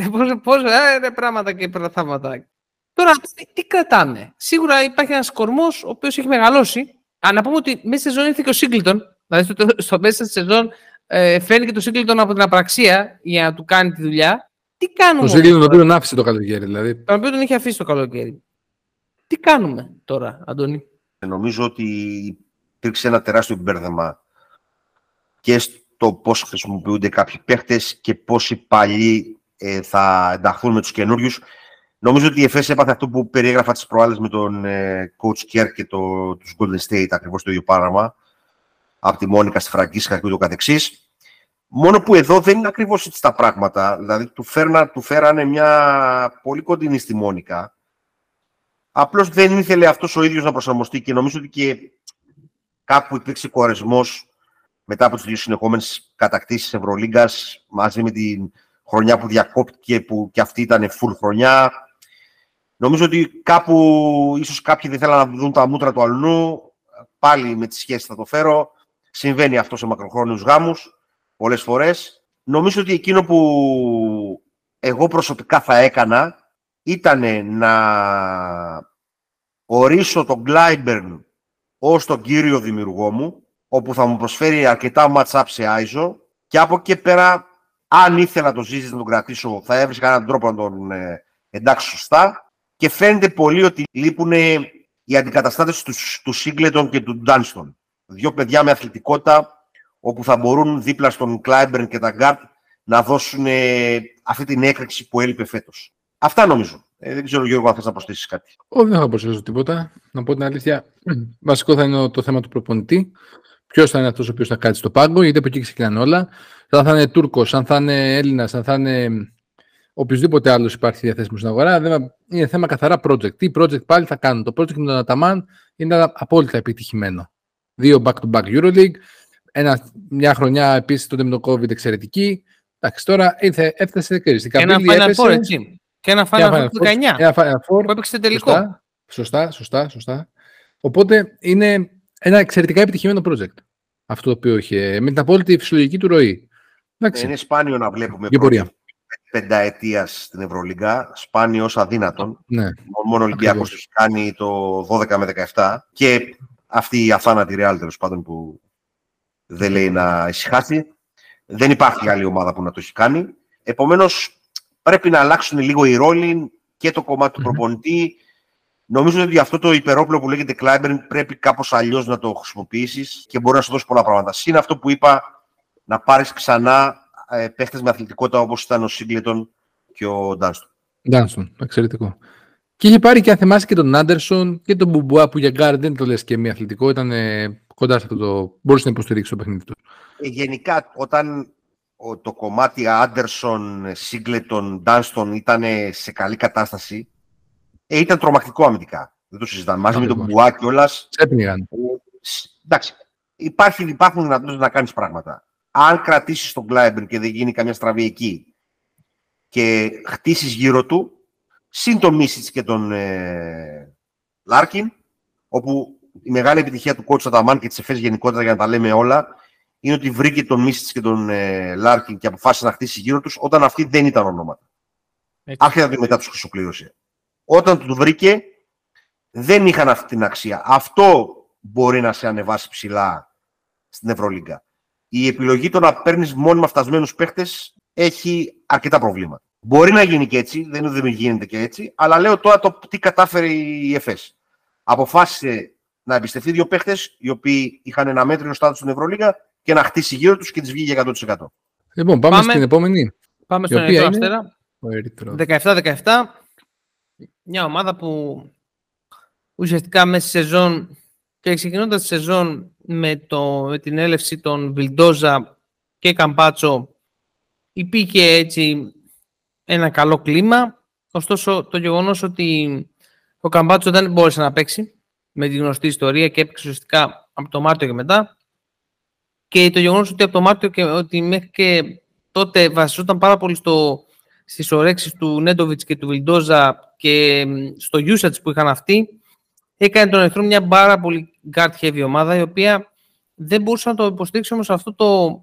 πώς, ε, πράγματα και θαύματα. Τώρα, τι κρατάμε. Σίγουρα υπάρχει ένας κορμός ο οποίος έχει μεγαλώσει. Α, να πούμε ότι μέσα στη σεζόν ήρθε και ο Σίγκλτον. Δηλαδή, στο, στο μέσα στη σεζόν ε, φαίνεται το Σίγκλτον από την απραξία για να του κάνει τη δουλειά. Τι κάνουμε; Ο Σίγκλτον τον οποίο τον άφησε το καλοκαίρι, δηλαδή. Τον οποίο τον είχε αφήσει το καλοκαίρι. Τι κάνουμε τώρα, Αντώνη; Νομίζω ότι υπήρξε ένα τεράστιο μπέρδεμα και το πώς χρησιμοποιούνται κάποιοι παίχτες και πώς οι παλιοί ε, θα ενταχθούν με τους καινούριους. Νομίζω ότι η ΕΦΕΣ έπαθε αυτό που περιέγραφα τις προάλλες με τον ε, coach Kerr και το, τους Golden State, ακριβώς το ίδιο πράγμα, από τη Μόνικα στη Φραγκίσκα και ούτω καθεξής. Μόνο που εδώ δεν είναι ακριβώς έτσι τα πράγματα. Δηλαδή, του, φέρνα, του φέρανε μια πολύ κοντινή στη Μόνικα. Απλώς δεν ήθελε αυτός ο ίδιος να προσαρμοστεί και νομίζω ότι και κάπου υπήρξε κορεσμός μετά από τις δύο συνεχόμενες κατακτήσεις Ευρωλίγκας μαζί με την χρονιά που διακόπτηκε που και αυτή ήταν full χρονιά. Νομίζω ότι κάπου ίσως κάποιοι δεν θέλαν να δουν τα μούτρα του αλλού. Πάλι με τις σχέσεις θα το φέρω. Συμβαίνει αυτό σε μακροχρόνιους γάμους πολλές φορές. Νομίζω ότι εκείνο που εγώ προσωπικά θα έκανα ήταν να ορίσω τον Glyburn ως τον κύριο δημιουργό μου, όπου θα μου προσφέρει αρκετά match-up σε ISO και από εκεί πέρα, αν ήθελα το ζήσει να τον κρατήσω, θα έβρισκα έναν τρόπο να τον ε, εντάξει σωστά και φαίνεται πολύ ότι λείπουν οι αντικαταστάτες του, του Singleton και του Dunston. Δύο παιδιά με αθλητικότητα όπου θα μπορούν δίπλα στον Κλάιμπερν και τα Γκάρτ να δώσουν ε, αυτή την έκρηξη που έλειπε φέτος. Αυτά νομίζω. Ε, δεν ξέρω, Γιώργο, αν θες να προσθέσεις κάτι. Όχι, δεν θα προσθέσω τίποτα. Να πω την αλήθεια, *clears throat* βασικό θα είναι το θέμα του προπονητή. Ποιος θα είναι αυτός ο οποίος θα κάτσει στο πάγκο, γιατί από εκεί ξεκινάνε όλα. Αν θα είναι Τούρκος, αν θα είναι Έλληνας, αν θα είναι οποιοδήποτε άλλος υπάρχει διαθέσιμος στην αγορά. Δεν είναι θέμα καθαρά project. Τι project πάλι θα κάνουν. Το project με τον Αταμάν είναι απόλυτα επιτυχημένο. Δύο back-to-back Euroleague, ένα, μια χρονιά επίσης τότε με το COVID εξαιρετική. Εντάξει, τώρα ήρθε, έφτασε και Και ένα Final Four, έτσι. Και ένα Final Four 19. Ένα Final Four. Που έπαιξε τελικό. Σωστά, σωστά, σωστά, σωστά. Οπότε είναι ένα εξαιρετικά επιτυχημένο project. Αυτό το οποίο είχε με την απόλυτη φυσιολογική του ροή. Εντάξει. Είναι σπάνιο να βλέπουμε πενταετίας στην Ευρωλίγκα, σπάνιο ως αδύνατον. Ναι. Μόνο ο Ολυμπιακός έχει κάνει το 12 με 17 και αυτή η αθάνατη Real τέλος πάντων που δεν λέει να ησυχάσει. Δεν υπάρχει άλλη ομάδα που να το έχει κάνει. Επομένως, πρέπει να αλλάξουν λίγο οι ρόλοι και το κομμάτι του προπονητή. Νομίζω ότι αυτό το υπερόπλο που λέγεται Climber πρέπει κάπως αλλιώς να το χρησιμοποιήσεις και μπορεί να σου δώσει πολλά πράγματα. Συν αυτό που είπα, να πάρεις ξανά ε, παίχτες με αθλητικότητα όπως ήταν ο Σίγκλετον και ο Ντάνστον. Ντάνστον, εξαιρετικό. Και είχε πάρει και αν θυμάσαι και τον Άντερσον και τον Μπομπουά που για γκαρντ δεν το λες και μη αθλητικό, ήταν κοντά σε αυτό το. μπορούσε να υποστηρίξεις το παιχνίδι τους. Ε, γενικά, όταν το κομμάτι Άντερσον, Σίγκλετον, Ντάνστον ήταν σε καλή κατάσταση, ε, ήταν τρομακτικό αμυντικά. Δεν το συζητάμε. Μαζί με τον Μπομπουά κιόλας. Ξέπνιγαν. Εντάξει. Υπάρχει, υπάρχουν δυνατότητες να κάνεις πράγματα. Αν κρατήσεις τον Κλάιμπερν και δεν γίνει καμιά στραβή εκεί και χτίσεις γύρω του, συν τον Μίσιτς και τον ε, Λάρκιν, όπου η μεγάλη επιτυχία του coach Αταμάν και της ΕΦΕΣ γενικότερα για να τα λέμε όλα είναι ότι βρήκε τον Μίσιτς και τον ε, Λάρκιν και αποφάσισε να χτίσει γύρω τους όταν αυτοί δεν ήταν ονόματα. Άρχισε μετά τους χρυσοπλήρωσε. Όταν του βρήκε, δεν είχαν αυτή την αξία. Αυτό μπορεί να σε ανεβάσει ψηλά στην Ευρωλίγκα. Η επιλογή το να παίρνεις μόνιμα φτασμένους παίχτες έχει αρκετά προβλήματα. Μπορεί να γίνει και έτσι, δεν είναι ότι δεν γίνεται και έτσι, αλλά λέω τώρα το τι κατάφερε η ΕΦΕΣ. Αποφάσισε να εμπιστευτεί δύο παίχτες οι οποίοι είχαν ένα μέτριο στάδιο στην Ευρωλίγα και να χτίσει γύρω τους και τι βγήκε 100%. Λοιπόν, πάμε, πάμε στην επόμενη. Πάμε στον Ερυθρό Αστέρα. 17-17. Μια ομάδα που ουσιαστικά μέσα στη σεζόν και ξεκινώντας τη σεζόν με, το, με την έλευση των Βιλντόζα και Καμπάτσο υπήρχε έτσι ένα καλό κλίμα. Ωστόσο, το γεγονός ότι ο Καμπάτσο δεν μπόρεσε να παίξει με τη γνωστή ιστορία και έπαιξε ουσιαστικά από το Μάρτιο και μετά. Και το γεγονός ότι από το Μάρτιο και ότι μέχρι και τότε βασιζόταν πάρα πολύ στο, στις ορέξεις του Νέντοβιτς και του Βιλντόζα και στο usage που είχαν αυτοί, έκανε τον εχθρό μια πάρα πολύ guard heavy ομάδα, η οποία δεν μπορούσε να το υποστηρίξει όμως αυτό το,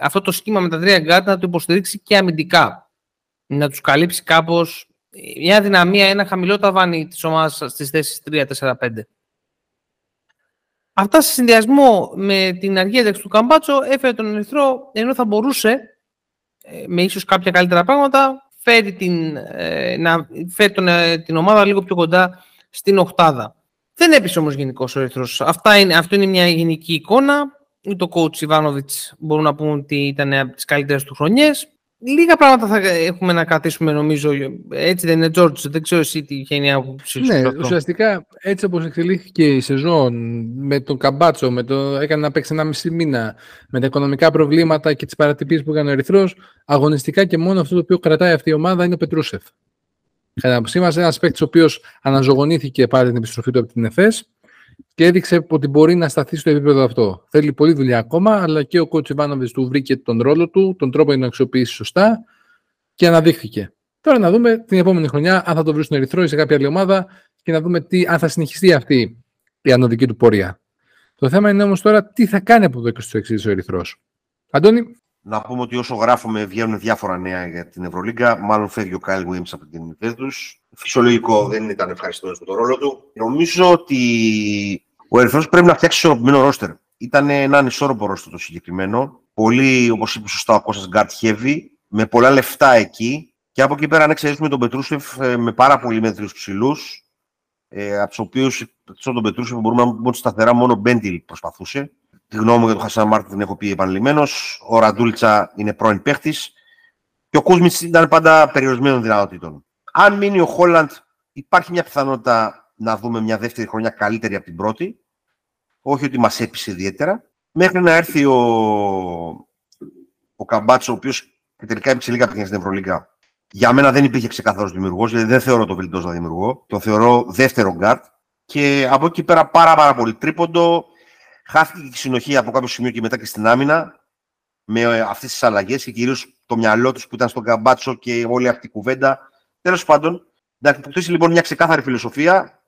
αυτό το σχήμα με τα τρία guard να το υποστηρίξει και αμυντικά. Να τους καλύψει κάπως μια δυναμία, ένα χαμηλό ταβάνι της ομάδας στις θέσεις 3, 4, 5. Αυτά σε συνδυασμό με την αργή ένταξη του Καμπάτσο έφερε τον Ερυθρό, ενώ θα μπορούσε ε, με ίσως κάποια καλύτερα πράγματα φέρει την, ε, να φέρει τον, ε, την ομάδα λίγο πιο κοντά στην οχτάδα. Δεν έπεισε όμως γενικός ο Ερυθρός. Αυτά είναι, αυτό είναι μια γενική εικόνα. Το coach Ιβάνοβιτς μπορούν να πούμε ότι ήταν από τις καλύτερες του χρονιές. Λίγα πράγματα θα έχουμε να κρατήσουμε νομίζω. Έτσι δεν είναι, George. Δεν ξέρω εσύ τι είχε η άποψή Ναι, ουσιαστικά έτσι όπως εξελίχθηκε η σεζόν με τον Καμπάτσο, με το, έκανε να παίξει ένα μισή μήνα, με τα οικονομικά προβλήματα και τις παρατυπίες που έκανε ο Ερυθρός, αγωνιστικά και μόνο αυτό το οποίο κρατάει αυτή η ομάδα είναι ο Πετρούσεφ. Κατά μας ένας παίκτης ο οποίος αναζωογονήθηκε πάρει την επιστροφή του από την ΕΦΕΣ και έδειξε ότι μπορεί να σταθεί στο επίπεδο αυτό. Θέλει πολλή δουλειά ακόμα, αλλά και ο κότσο Ιβάνοβιτς του βρήκε τον ρόλο του, τον τρόπο για να αξιοποιήσει σωστά και αναδείχθηκε. Τώρα να δούμε την επόμενη χρονιά αν θα το βρει στον Ερυθρό ή σε κάποια άλλη ομάδα και να δούμε τι, αν θα συνεχιστεί αυτή η ανωδική του πορεία. Το θέμα είναι όμως τώρα τι θα κάνει από εδώ και στο εξής ο Ερυθρός. Αντώνη; Να πούμε ότι όσο γράφουμε βγαίνουν διάφορα νέα για την Ευρωλίγκα. Μάλλον φεύγει ο Κάιλ Williams από την τους. Φυσιολογικό, δεν ήταν ευχαριστώ με τον ρόλο του. Νομίζω ότι ο Ερυθρός πρέπει να φτιάξει ισορροπημένο ρόστερ. Ήταν ένα ανισόρροπο ρόστερ το συγκεκριμένο. Πολύ, όπως είπε σωστά ο Κώστας, guard heavy, με πολλά λεφτά εκεί. Και από εκεί πέρα, αν εξαιρέσουμε τον Πετρούσεφ ε, με πάρα πολύ μέτριους ψηλούς, ε, από τους οποίους τον Πετρούσεφ μπορούμε να πούμε ότι σταθερά μόνο Μπέντιλ προσπαθούσε. Τη γνώμη μου για τον Χασάν Μάρτιν την έχω πει επανειλημμένος. Ο Ραντούλτσα είναι πρώην παίχτης. Και ο Κούσμιτς ήταν πάντα περιορισμένων δυνατοτήτων. Αν μείνει ο Χόλαντ, υπάρχει μια πιθανότητα να δούμε μια δεύτερη χρονιά καλύτερη από την πρώτη. Όχι ότι μας έπεισε ιδιαίτερα. Μέχρι να έρθει ο, ο Καμπάτσο, ο οποίος τελικά έπαιξε λίγα παιχνίδια στην Ευρωλίγα. Για μένα δεν υπήρχε ξεκάθαρο δημιουργός, γιατί δεν θεωρώ τον Βιλντόζα δημιουργό. Τον θεωρώ δεύτερο γκαρντ. Και από εκεί πέρα πάρα, πάρα πολύ τρίποντο. Χάθηκε η συνοχή από κάποιο σημείο και μετά και στην άμυνα. Με αυτές τις αλλαγές και κυρίως το μυαλό τους που ήταν στον Καμπάτσο και όλη αυτή η κουβέντα. Τέλος πάντων, να αποκτήσει λοιπόν μια ξεκάθαρη φιλοσοφία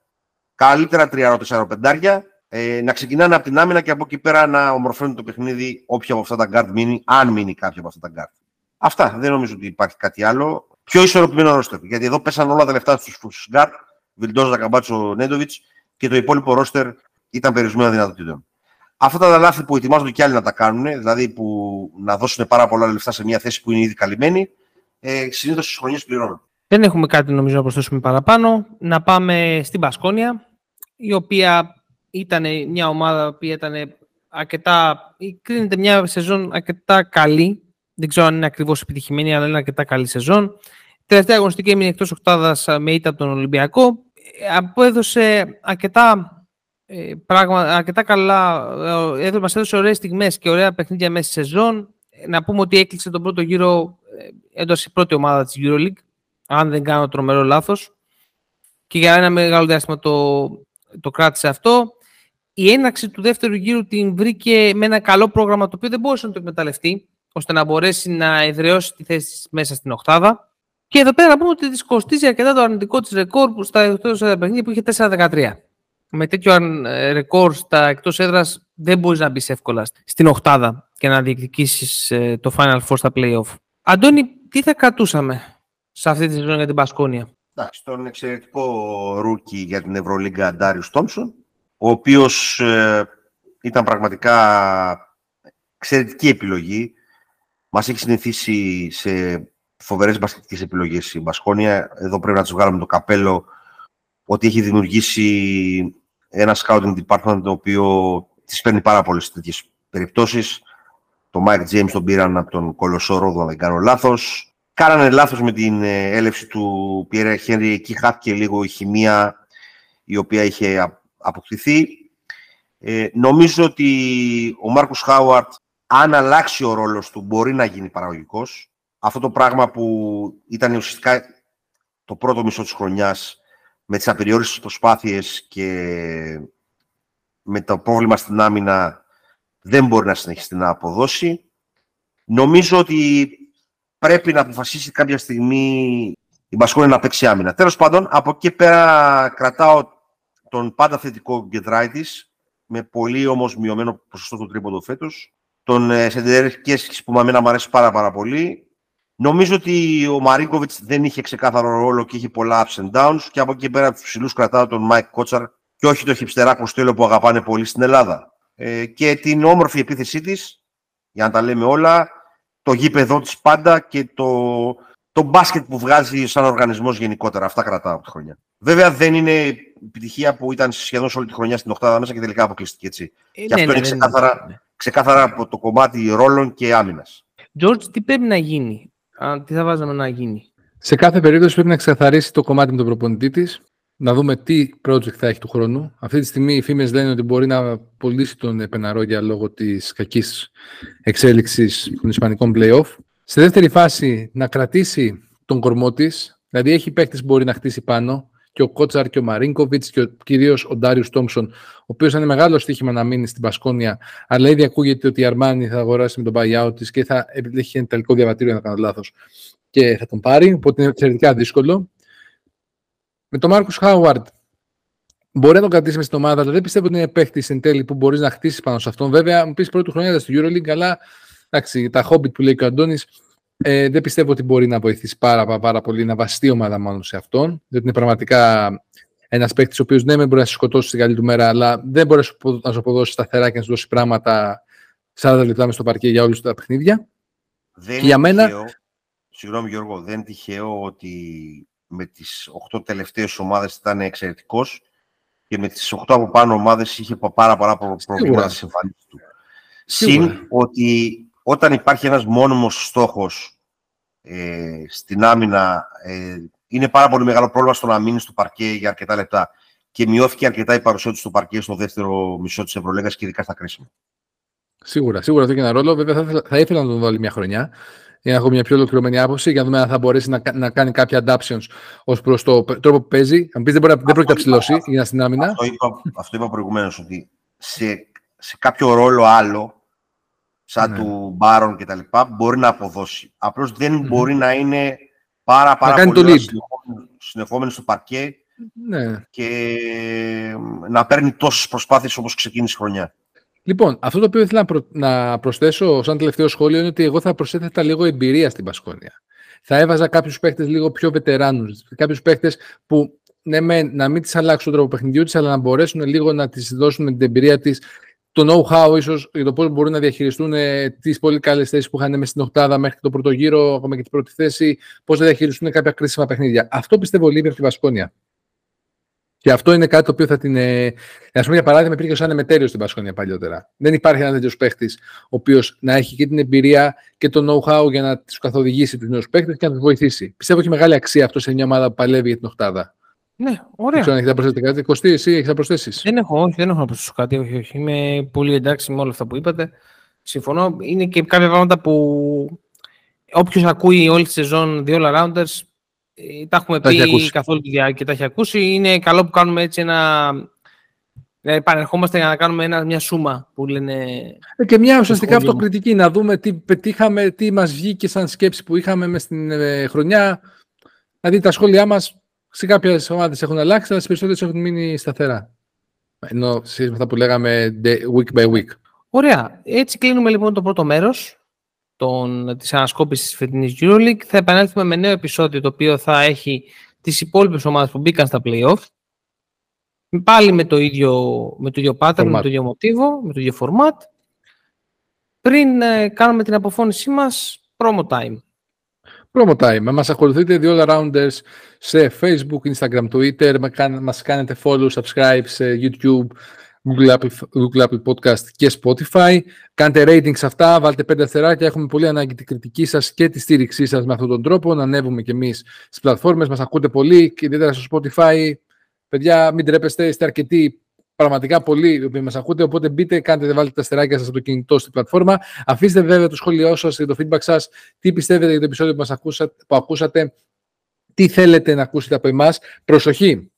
καλύτερα τριάρο πεντάρια, ε, να ξεκινάνε από την άμυνα και από εκεί πέρα να ομορφαίνουν το παιχνίδι όποια από αυτά τα γκαρντ μείνει, αν μείνει κάποια από αυτά τα γκαρντ. Αυτά. Δεν νομίζω ότι υπάρχει κάτι άλλο. Πιο ισορροπημένο ρόστερ. Γιατί εδώ πέσαν όλα τα λεφτά στους γκαρντ, Βιλντόζα, Καμπάτσο, Νέντοβιτς και το υπόλοιπο ρόστερ ήταν περιορισμένο δυνατοτήτων. Αυτά τα λάθη που ετοιμάζονται κι άλλοι να τα κάνουν, δηλαδή που να δώσουν πάρα πολλά λεφτά σε μια θέση που είναι ήδη καλυμμένη, ε, συνήθως στις χρονιές πληρώνουν. Δεν έχουμε κάτι νομίζω να προσθέσουμε παραπάνω. Να πάμε στην Μπασκόνια η οποία ήταν μια ομάδα που ήταν αρκετά, κρίνεται μια σεζόν αρκετά καλή. Δεν ξέρω αν είναι ακριβώς επιτυχημένη, αλλά είναι αρκετά καλή σεζόν. Τελευταία αγωνιστική έμεινε εκτός οκτάδας με ήττα από τον Ολυμπιακό. Απέδωσε αρκετά ε, πράγμα, αρκετά καλά. Ε, μας έδωσε ωραίες στιγμές και ωραία παιχνίδια μέσα στη σεζόν. Να πούμε ότι έκλεισε τον πρώτο γύρο έντο η πρώτη ομάδα της EuroLeague, αν δεν κάνω τρομερό λάθος. Και για ένα μεγάλο διάστημα το, το κράτησε αυτό. Η έναρξη του δεύτερου γύρου την βρήκε με ένα καλό πρόγραμμα το οποίο δεν μπορούσε να το εκμεταλλευτεί ώστε να μπορέσει να εδραιώσει τη θέση μέσα στην οκτάδα. Και εδώ πέρα να πούμε ότι της κοστίζει αρκετά το αρνητικό της ρεκόρ που στα εκτός έδρα παιχνίδια που είχε 4-13. Με τέτοιο ε, ρεκόρ στα εκτός έδρας δεν μπορείς να μπεις εύκολα στην οκτάδα και να διεκδικήσεις ε, το Final Four στα playoff. Αντώνη, τι θα κρατούσαμε; Σε αυτή τη σεζόν για την Πασκόνια. Εντάξει, τον εξαιρετικό rookie για την Ευρωλίγκα Ντάριους Τόμψον, ο οποίος ε, ήταν πραγματικά εξαιρετική επιλογή. Μας έχει συνηθίσει σε φοβερές μπασκετικές επιλογές η Μπασκόνια. Εδώ πρέπει να τους βγάλουμε το καπέλο ότι έχει δημιουργήσει ένα scouting department το οποίο τις παίρνει πάρα πολλές τέτοιες περιπτώσεις. Το Mike James τον πήραν από τον Κολοσσό Ρόδου, αν δεν κάνω λάθος. Κάνανε λάθος με την ε, έλευση του Πιέρα Χένρι. Εκεί χάθηκε λίγο η χημεία η οποία είχε αποκτηθεί. Ε, νομίζω ότι ο Μάρκος Χάουαρτ, αν αλλάξει ο ρόλος του, μπορεί να γίνει παραγωγικός. Αυτό το πράγμα που ήταν ουσιαστικά το πρώτο μισό της χρονιάς, με τις απεριόριστες προσπάθειες και με το πρόβλημα στην άμυνα, δεν μπορεί να συνεχίσει να αποδώσει. Νομίζω ότι πρέπει να αποφασίσει κάποια στιγμή η Μπασκόνια να παίξει άμυνα. Τέλος πάντων, από εκεί πέρα κρατάω τον πάντα θετικό Γκιεντράιτις, με πολύ όμως μειωμένο ποσοστό του τρίποντο φέτος. Τον ε, Σεντεκέρσκι που με μου αρέσει πάρα, πάρα πολύ. Νομίζω ότι ο Μαρίνκοβιτς δεν είχε ξεκάθαρο ρόλο και είχε πολλά ups and downs. Και από εκεί πέρα από τους ψηλούς κρατάω τον Μάικ Κότσαρ και όχι το χιπστερά Κοστέλο που αγαπάνε πολύ στην Ελλάδα. Ε, και την όμορφη επίθεσή της, για να τα λέμε όλα, το γήπεδο της πάντα και το, το μπάσκετ που βγάζει σαν οργανισμός γενικότερα. Αυτά κρατάω από τη χρονιά. Βέβαια δεν είναι επιτυχία που ήταν σχεδόν σε όλη τη χρονιά στην Οχτάδα μέσα και τελικά αποκλειστική έτσι. Ε, και ναι, αυτό ναι, είναι ξεκάθαρα, ναι. ξεκάθαρα από το κομμάτι ρόλων και άμυνας. George, τι πρέπει να γίνει; Τι θα βάζαμε να γίνει; Σε κάθε περίπτωση πρέπει να ξεκαθαρίσει το κομμάτι με τον προπονητή της, να δούμε τι project θα έχει του χρόνου. Αυτή τη στιγμή οι φήμες λένε ότι μπορεί να πωλήσει τον Πεναρόγια λόγω της κακής εξέλιξης των Ισπανικών playoff. Στη δεύτερη φάση να κρατήσει τον κορμό της, δηλαδή έχει παίκτη που μπορεί να χτίσει πάνω, και ο Κότσαρ και ο Μαρίνκοβιτς και κυρίως ο Ντάριο Τόμψον, ο οποίος είναι μεγάλο στοίχημα να μείνει στην Πασκόνια, αλλά ήδη ακούγεται ότι η Αρμάνι θα αγοράσει με τον buyout της και θα έχει ένα τελικό διαβατήριο, να κάνω λάθος, και θα τον πάρει. Οπότε είναι εξαιρετικά δύσκολο. Με τον Μάρκο Χάουαρντ, μπορεί να τον κρατήσει στην ομάδα, αλλά δεν πιστεύω ότι είναι παίχτης εν τέλει που μπορείς να χτίσεις πάνω σε αυτόν. Βέβαια, μου πεις πρώτη χρονιά στο Euroleague, αλλά εντάξει, τα Hobbit που λέει και ο Αντώνης ε, δεν πιστεύω ότι μπορεί να βοηθήσει πάρα, πάρα, πολύ να βασιστεί η ομάδα μόνος σε αυτόν. Διότι είναι πραγματικά ένας παίκτη ο οποίος ναι, δεν μπορεί να σε σκοτώσει στην καλή του μέρα, αλλά δεν μπορεί να σου αποδώσει σταθερά και να σου δώσει πράγματα 40 λεπτά μες στο παρκέ για όλους τα παιχνίδια. Δεν και για μένα. Τυχαίο, συγγνώμη Γιώργο, δεν είναι τυχαίο ότι με τις 8 τελευταίες ομάδες ήταν εξαιρετικός και με τις 8 από πάνω ομάδες είχε πάρα πολλά προβλήματα στη εμφάνιση του. Συν ότι όταν υπάρχει ένας μόνιμος στόχος ε, στην άμυνα, ε, είναι πάρα πολύ μεγάλο πρόβλημα στο να μείνεις στο παρκέ για αρκετά λεπτά. Και μειώθηκε αρκετά η παρουσία του στο παρκέ στο δεύτερο μισό της Ευρωλέγα και ειδικά στα κρίσιμα. Σίγουρα, σίγουρα αυτό έχει ένα ρόλο. Βέβαια, θα, θα ήθελα να τον δω άλλη μια χρονιά για να έχω μια πιο ολοκληρωμένη άποψη για να δούμε αν θα μπορέσει να, να κάνει κάποια adaptations ως προς το τρόπο που παίζει. Αν πεις δεν, μπορεί, δεν πρόκειται να ψηλώσει για να στην άμυνα. Αυτό είπα, αυτό είπα προηγουμένως ότι σε, σε κάποιο ρόλο άλλο σαν ναι. του Μπάρον και τα λοιπά, μπορεί να αποδώσει. Απλώς δεν μπορεί να είναι πάρα, πάρα να πολύ συνεχόμενος στο παρκέ ναι. και να παίρνει τόσες προσπάθειες όπως ξεκίνησε η χρονιά. Λοιπόν, αυτό το οποίο ήθελα να, προσθέσω σαν τελευταίο σχόλιο είναι ότι εγώ θα προσέθετα λίγο εμπειρία στην Πασκόνια. Θα έβαζα κάποιους παίχτε λίγο πιο βετεράνους. Κάποιους παίχτε που ναι, με, να μην τις αλλάξουν τον τρόπο παιχνιδιού της, αλλά να μπορέσουν λίγο να τη δώσουν την εμπειρία της το know-how ίσως για το πώς μπορούν να διαχειριστούν ε, τις πολύ καλές θέσεις που είχαν μέσα στην Οχτάδα μέχρι το πρώτο γύρο, ακόμα και την πρώτη θέση, πώς θα διαχειριστούν κάποια κρίσιμα παιχνίδια. Αυτό πιστεύω λείπει από τη Βασκόνια. Και αυτό είναι κάτι το οποίο θα την. Ε, ας πούμε, για παράδειγμα, υπήρχε σαν εμετέριο στην Πασχόνια παλιότερα. Δεν υπάρχει ένας τέτοιος παίχτης, ο οποίος να έχει και την εμπειρία και το know-how για να τους καθοδηγήσει τους νέους παίχτες και να τους βοηθήσει. Πιστεύω έχει μεγάλη αξία αυτό σε μια ομάδα που παλεύει για την Οχτάδα. Ναι, ωραία. Δεν ξέρω αν έχετε προσθέσεις κάτι. Κωστή, εσύ έχεις να προσθέσεις. Δεν έχω, όχι, δεν έχω να προσθέσω κάτι. Όχι, όχι. Είμαι πολύ εντάξει με όλα αυτά που είπατε. Συμφωνώ. Είναι και κάποια πράγματα που όποιος ακούει όλη τη σεζόν δύο all-rounders ε, τα έχουμε πει καθ' όλη τη διάρκεια, τα έχει ακούσει. Είναι καλό που κάνουμε έτσι ένα. Δηλαδή, επανερχόμαστε για να κάνουμε ένα, μια σούμα που λένε. Ε, και μια ουσιαστικά αυτοκριτική, να δούμε τι πετύχαμε, τι μας βγήκε σαν σκέψη που είχαμε μες στην ε, χρονιά. Δηλαδή, τα σχόλιά μας σε κάποιες ομάδες έχουν αλλάξει, αλλά σε περισσότερες έχουν μείνει σταθερά. Ενώ σε αυτά που λέγαμε week by week. Ωραία. Έτσι κλείνουμε λοιπόν το πρώτο μέρο της ανασκόπησης της φετινής EuroLeague. Θα επανέλθουμε με νέο επεισόδιο το οποίο θα έχει τις υπόλοιπες ομάδες που μπήκαν στα playoff. Πάλι με το ίδιο, με το ίδιο pattern, με το ίδιο μοτίβο, με το ίδιο format. Πριν ε, κάνουμε την αποφώνησή μας, promo time. Promo time. Μας ακολουθείτε δύο all-rounders σε Facebook, Instagram, Twitter. Μας κάνετε follow, subscribe σε YouTube, Google Apple, Google Apple Podcast και Spotify. Κάντε rating σε αυτά, βάλτε πέντε αστεράκια. Έχουμε πολύ ανάγκη την κριτική σας και τη στήριξή σας με αυτόν τον τρόπο. Να ανέβουμε κι εμείς στις πλατφόρμες. Μας ακούτε πολύ και ιδιαίτερα στο Spotify. Παιδιά, μην τρέπεστε, είστε αρκετοί πραγματικά πολλοί οι οποίοι μας ακούτε. Οπότε μπείτε, κάντε, βάλτε τα στεράκια σας από το κινητό στην πλατφόρμα. Αφήστε βέβαια το σχόλιο σας και το feedback σας. Τι πιστεύετε για το επεισόδιο που, μας ακούσατε, που ακούσατε. Τι θέλετε να ακούσετε από εμάς. Προσοχή.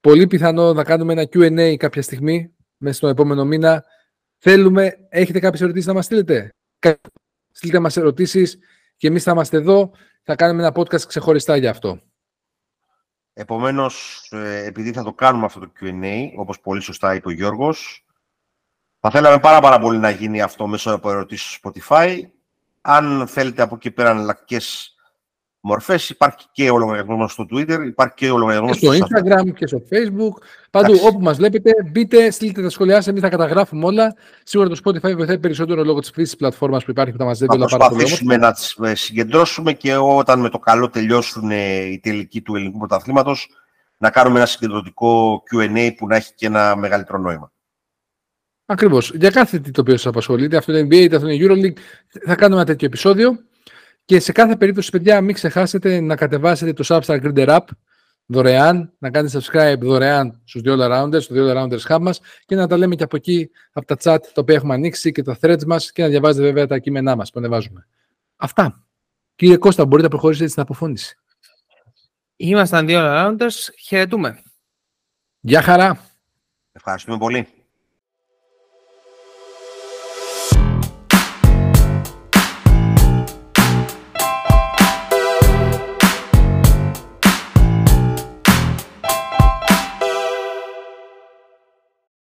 Πολύ πιθανό να κάνουμε ένα QA κάποια στιγμή μέσα στον επόμενο μήνα. Θέλουμε, έχετε κάποιες ερωτήσεις να μας στείλετε; Στείλτε μας ερωτήσεις και εμείς θα είμαστε εδώ. Θα κάνουμε ένα podcast ξεχωριστά για αυτό. Επομένως, ε, επειδή θα το κάνουμε αυτό το Q&A, όπως πολύ σωστά είπε ο Γιώργος, θα θέλαμε πάρα, πάρα πολύ να γίνει αυτό μέσω από ερωτήσεις στο Spotify. Αν θέλετε από εκεί πέρα εναλλακτικέ μορφές. Υπάρχει και ο λογαριασμό μα στο Twitter, υπάρχει και ο λογαριασμό στο Instagram και στο Facebook. Παντού όπου μας βλέπετε, μπείτε, στείλτε τα σχόλιά σας. Εμείς θα καταγράφουμε όλα. Σίγουρα το Spotify βοηθάει περισσότερο λόγω της χρήσης της πλατφόρμας που υπάρχει που τα μαζεύει όλα πάρα πολύ. Θα προσπαθήσουμε να τις ε, συγκεντρώσουμε και όταν με το καλό τελειώσουν ε, οι τελικοί του ελληνικού πρωταθλήματος να κάνουμε ένα συγκεντρωτικό QA που να έχει και ένα μεγαλύτερο νόημα. Ακριβώς. Για κάθε τι το οποίο σας απασχολεί, είτε αυτό είναι NBA, είτε αυτό είναι Euroleague, θα κάνουμε ένα τέτοιο επεισόδιο. Και σε κάθε περίπτωση, παιδιά, μην ξεχάσετε να κατεβάσετε το Substack Grinder App δωρεάν, να κάνετε subscribe δωρεάν στους δύο Rounders, στο δύο Rounders Hub μας και να τα λέμε και από εκεί, από τα chat τα οποία έχουμε ανοίξει και τα threads μας και να διαβάζετε βέβαια τα κείμενά μας που ανεβάζουμε. Αυτά. Κύριε Κώστα, μπορείτε να προχωρήσετε στην αποφώνηση. Ήμασταν δύο Rounders. Χαιρετούμε. Γεια χαρά. Ευχαριστούμε πολύ.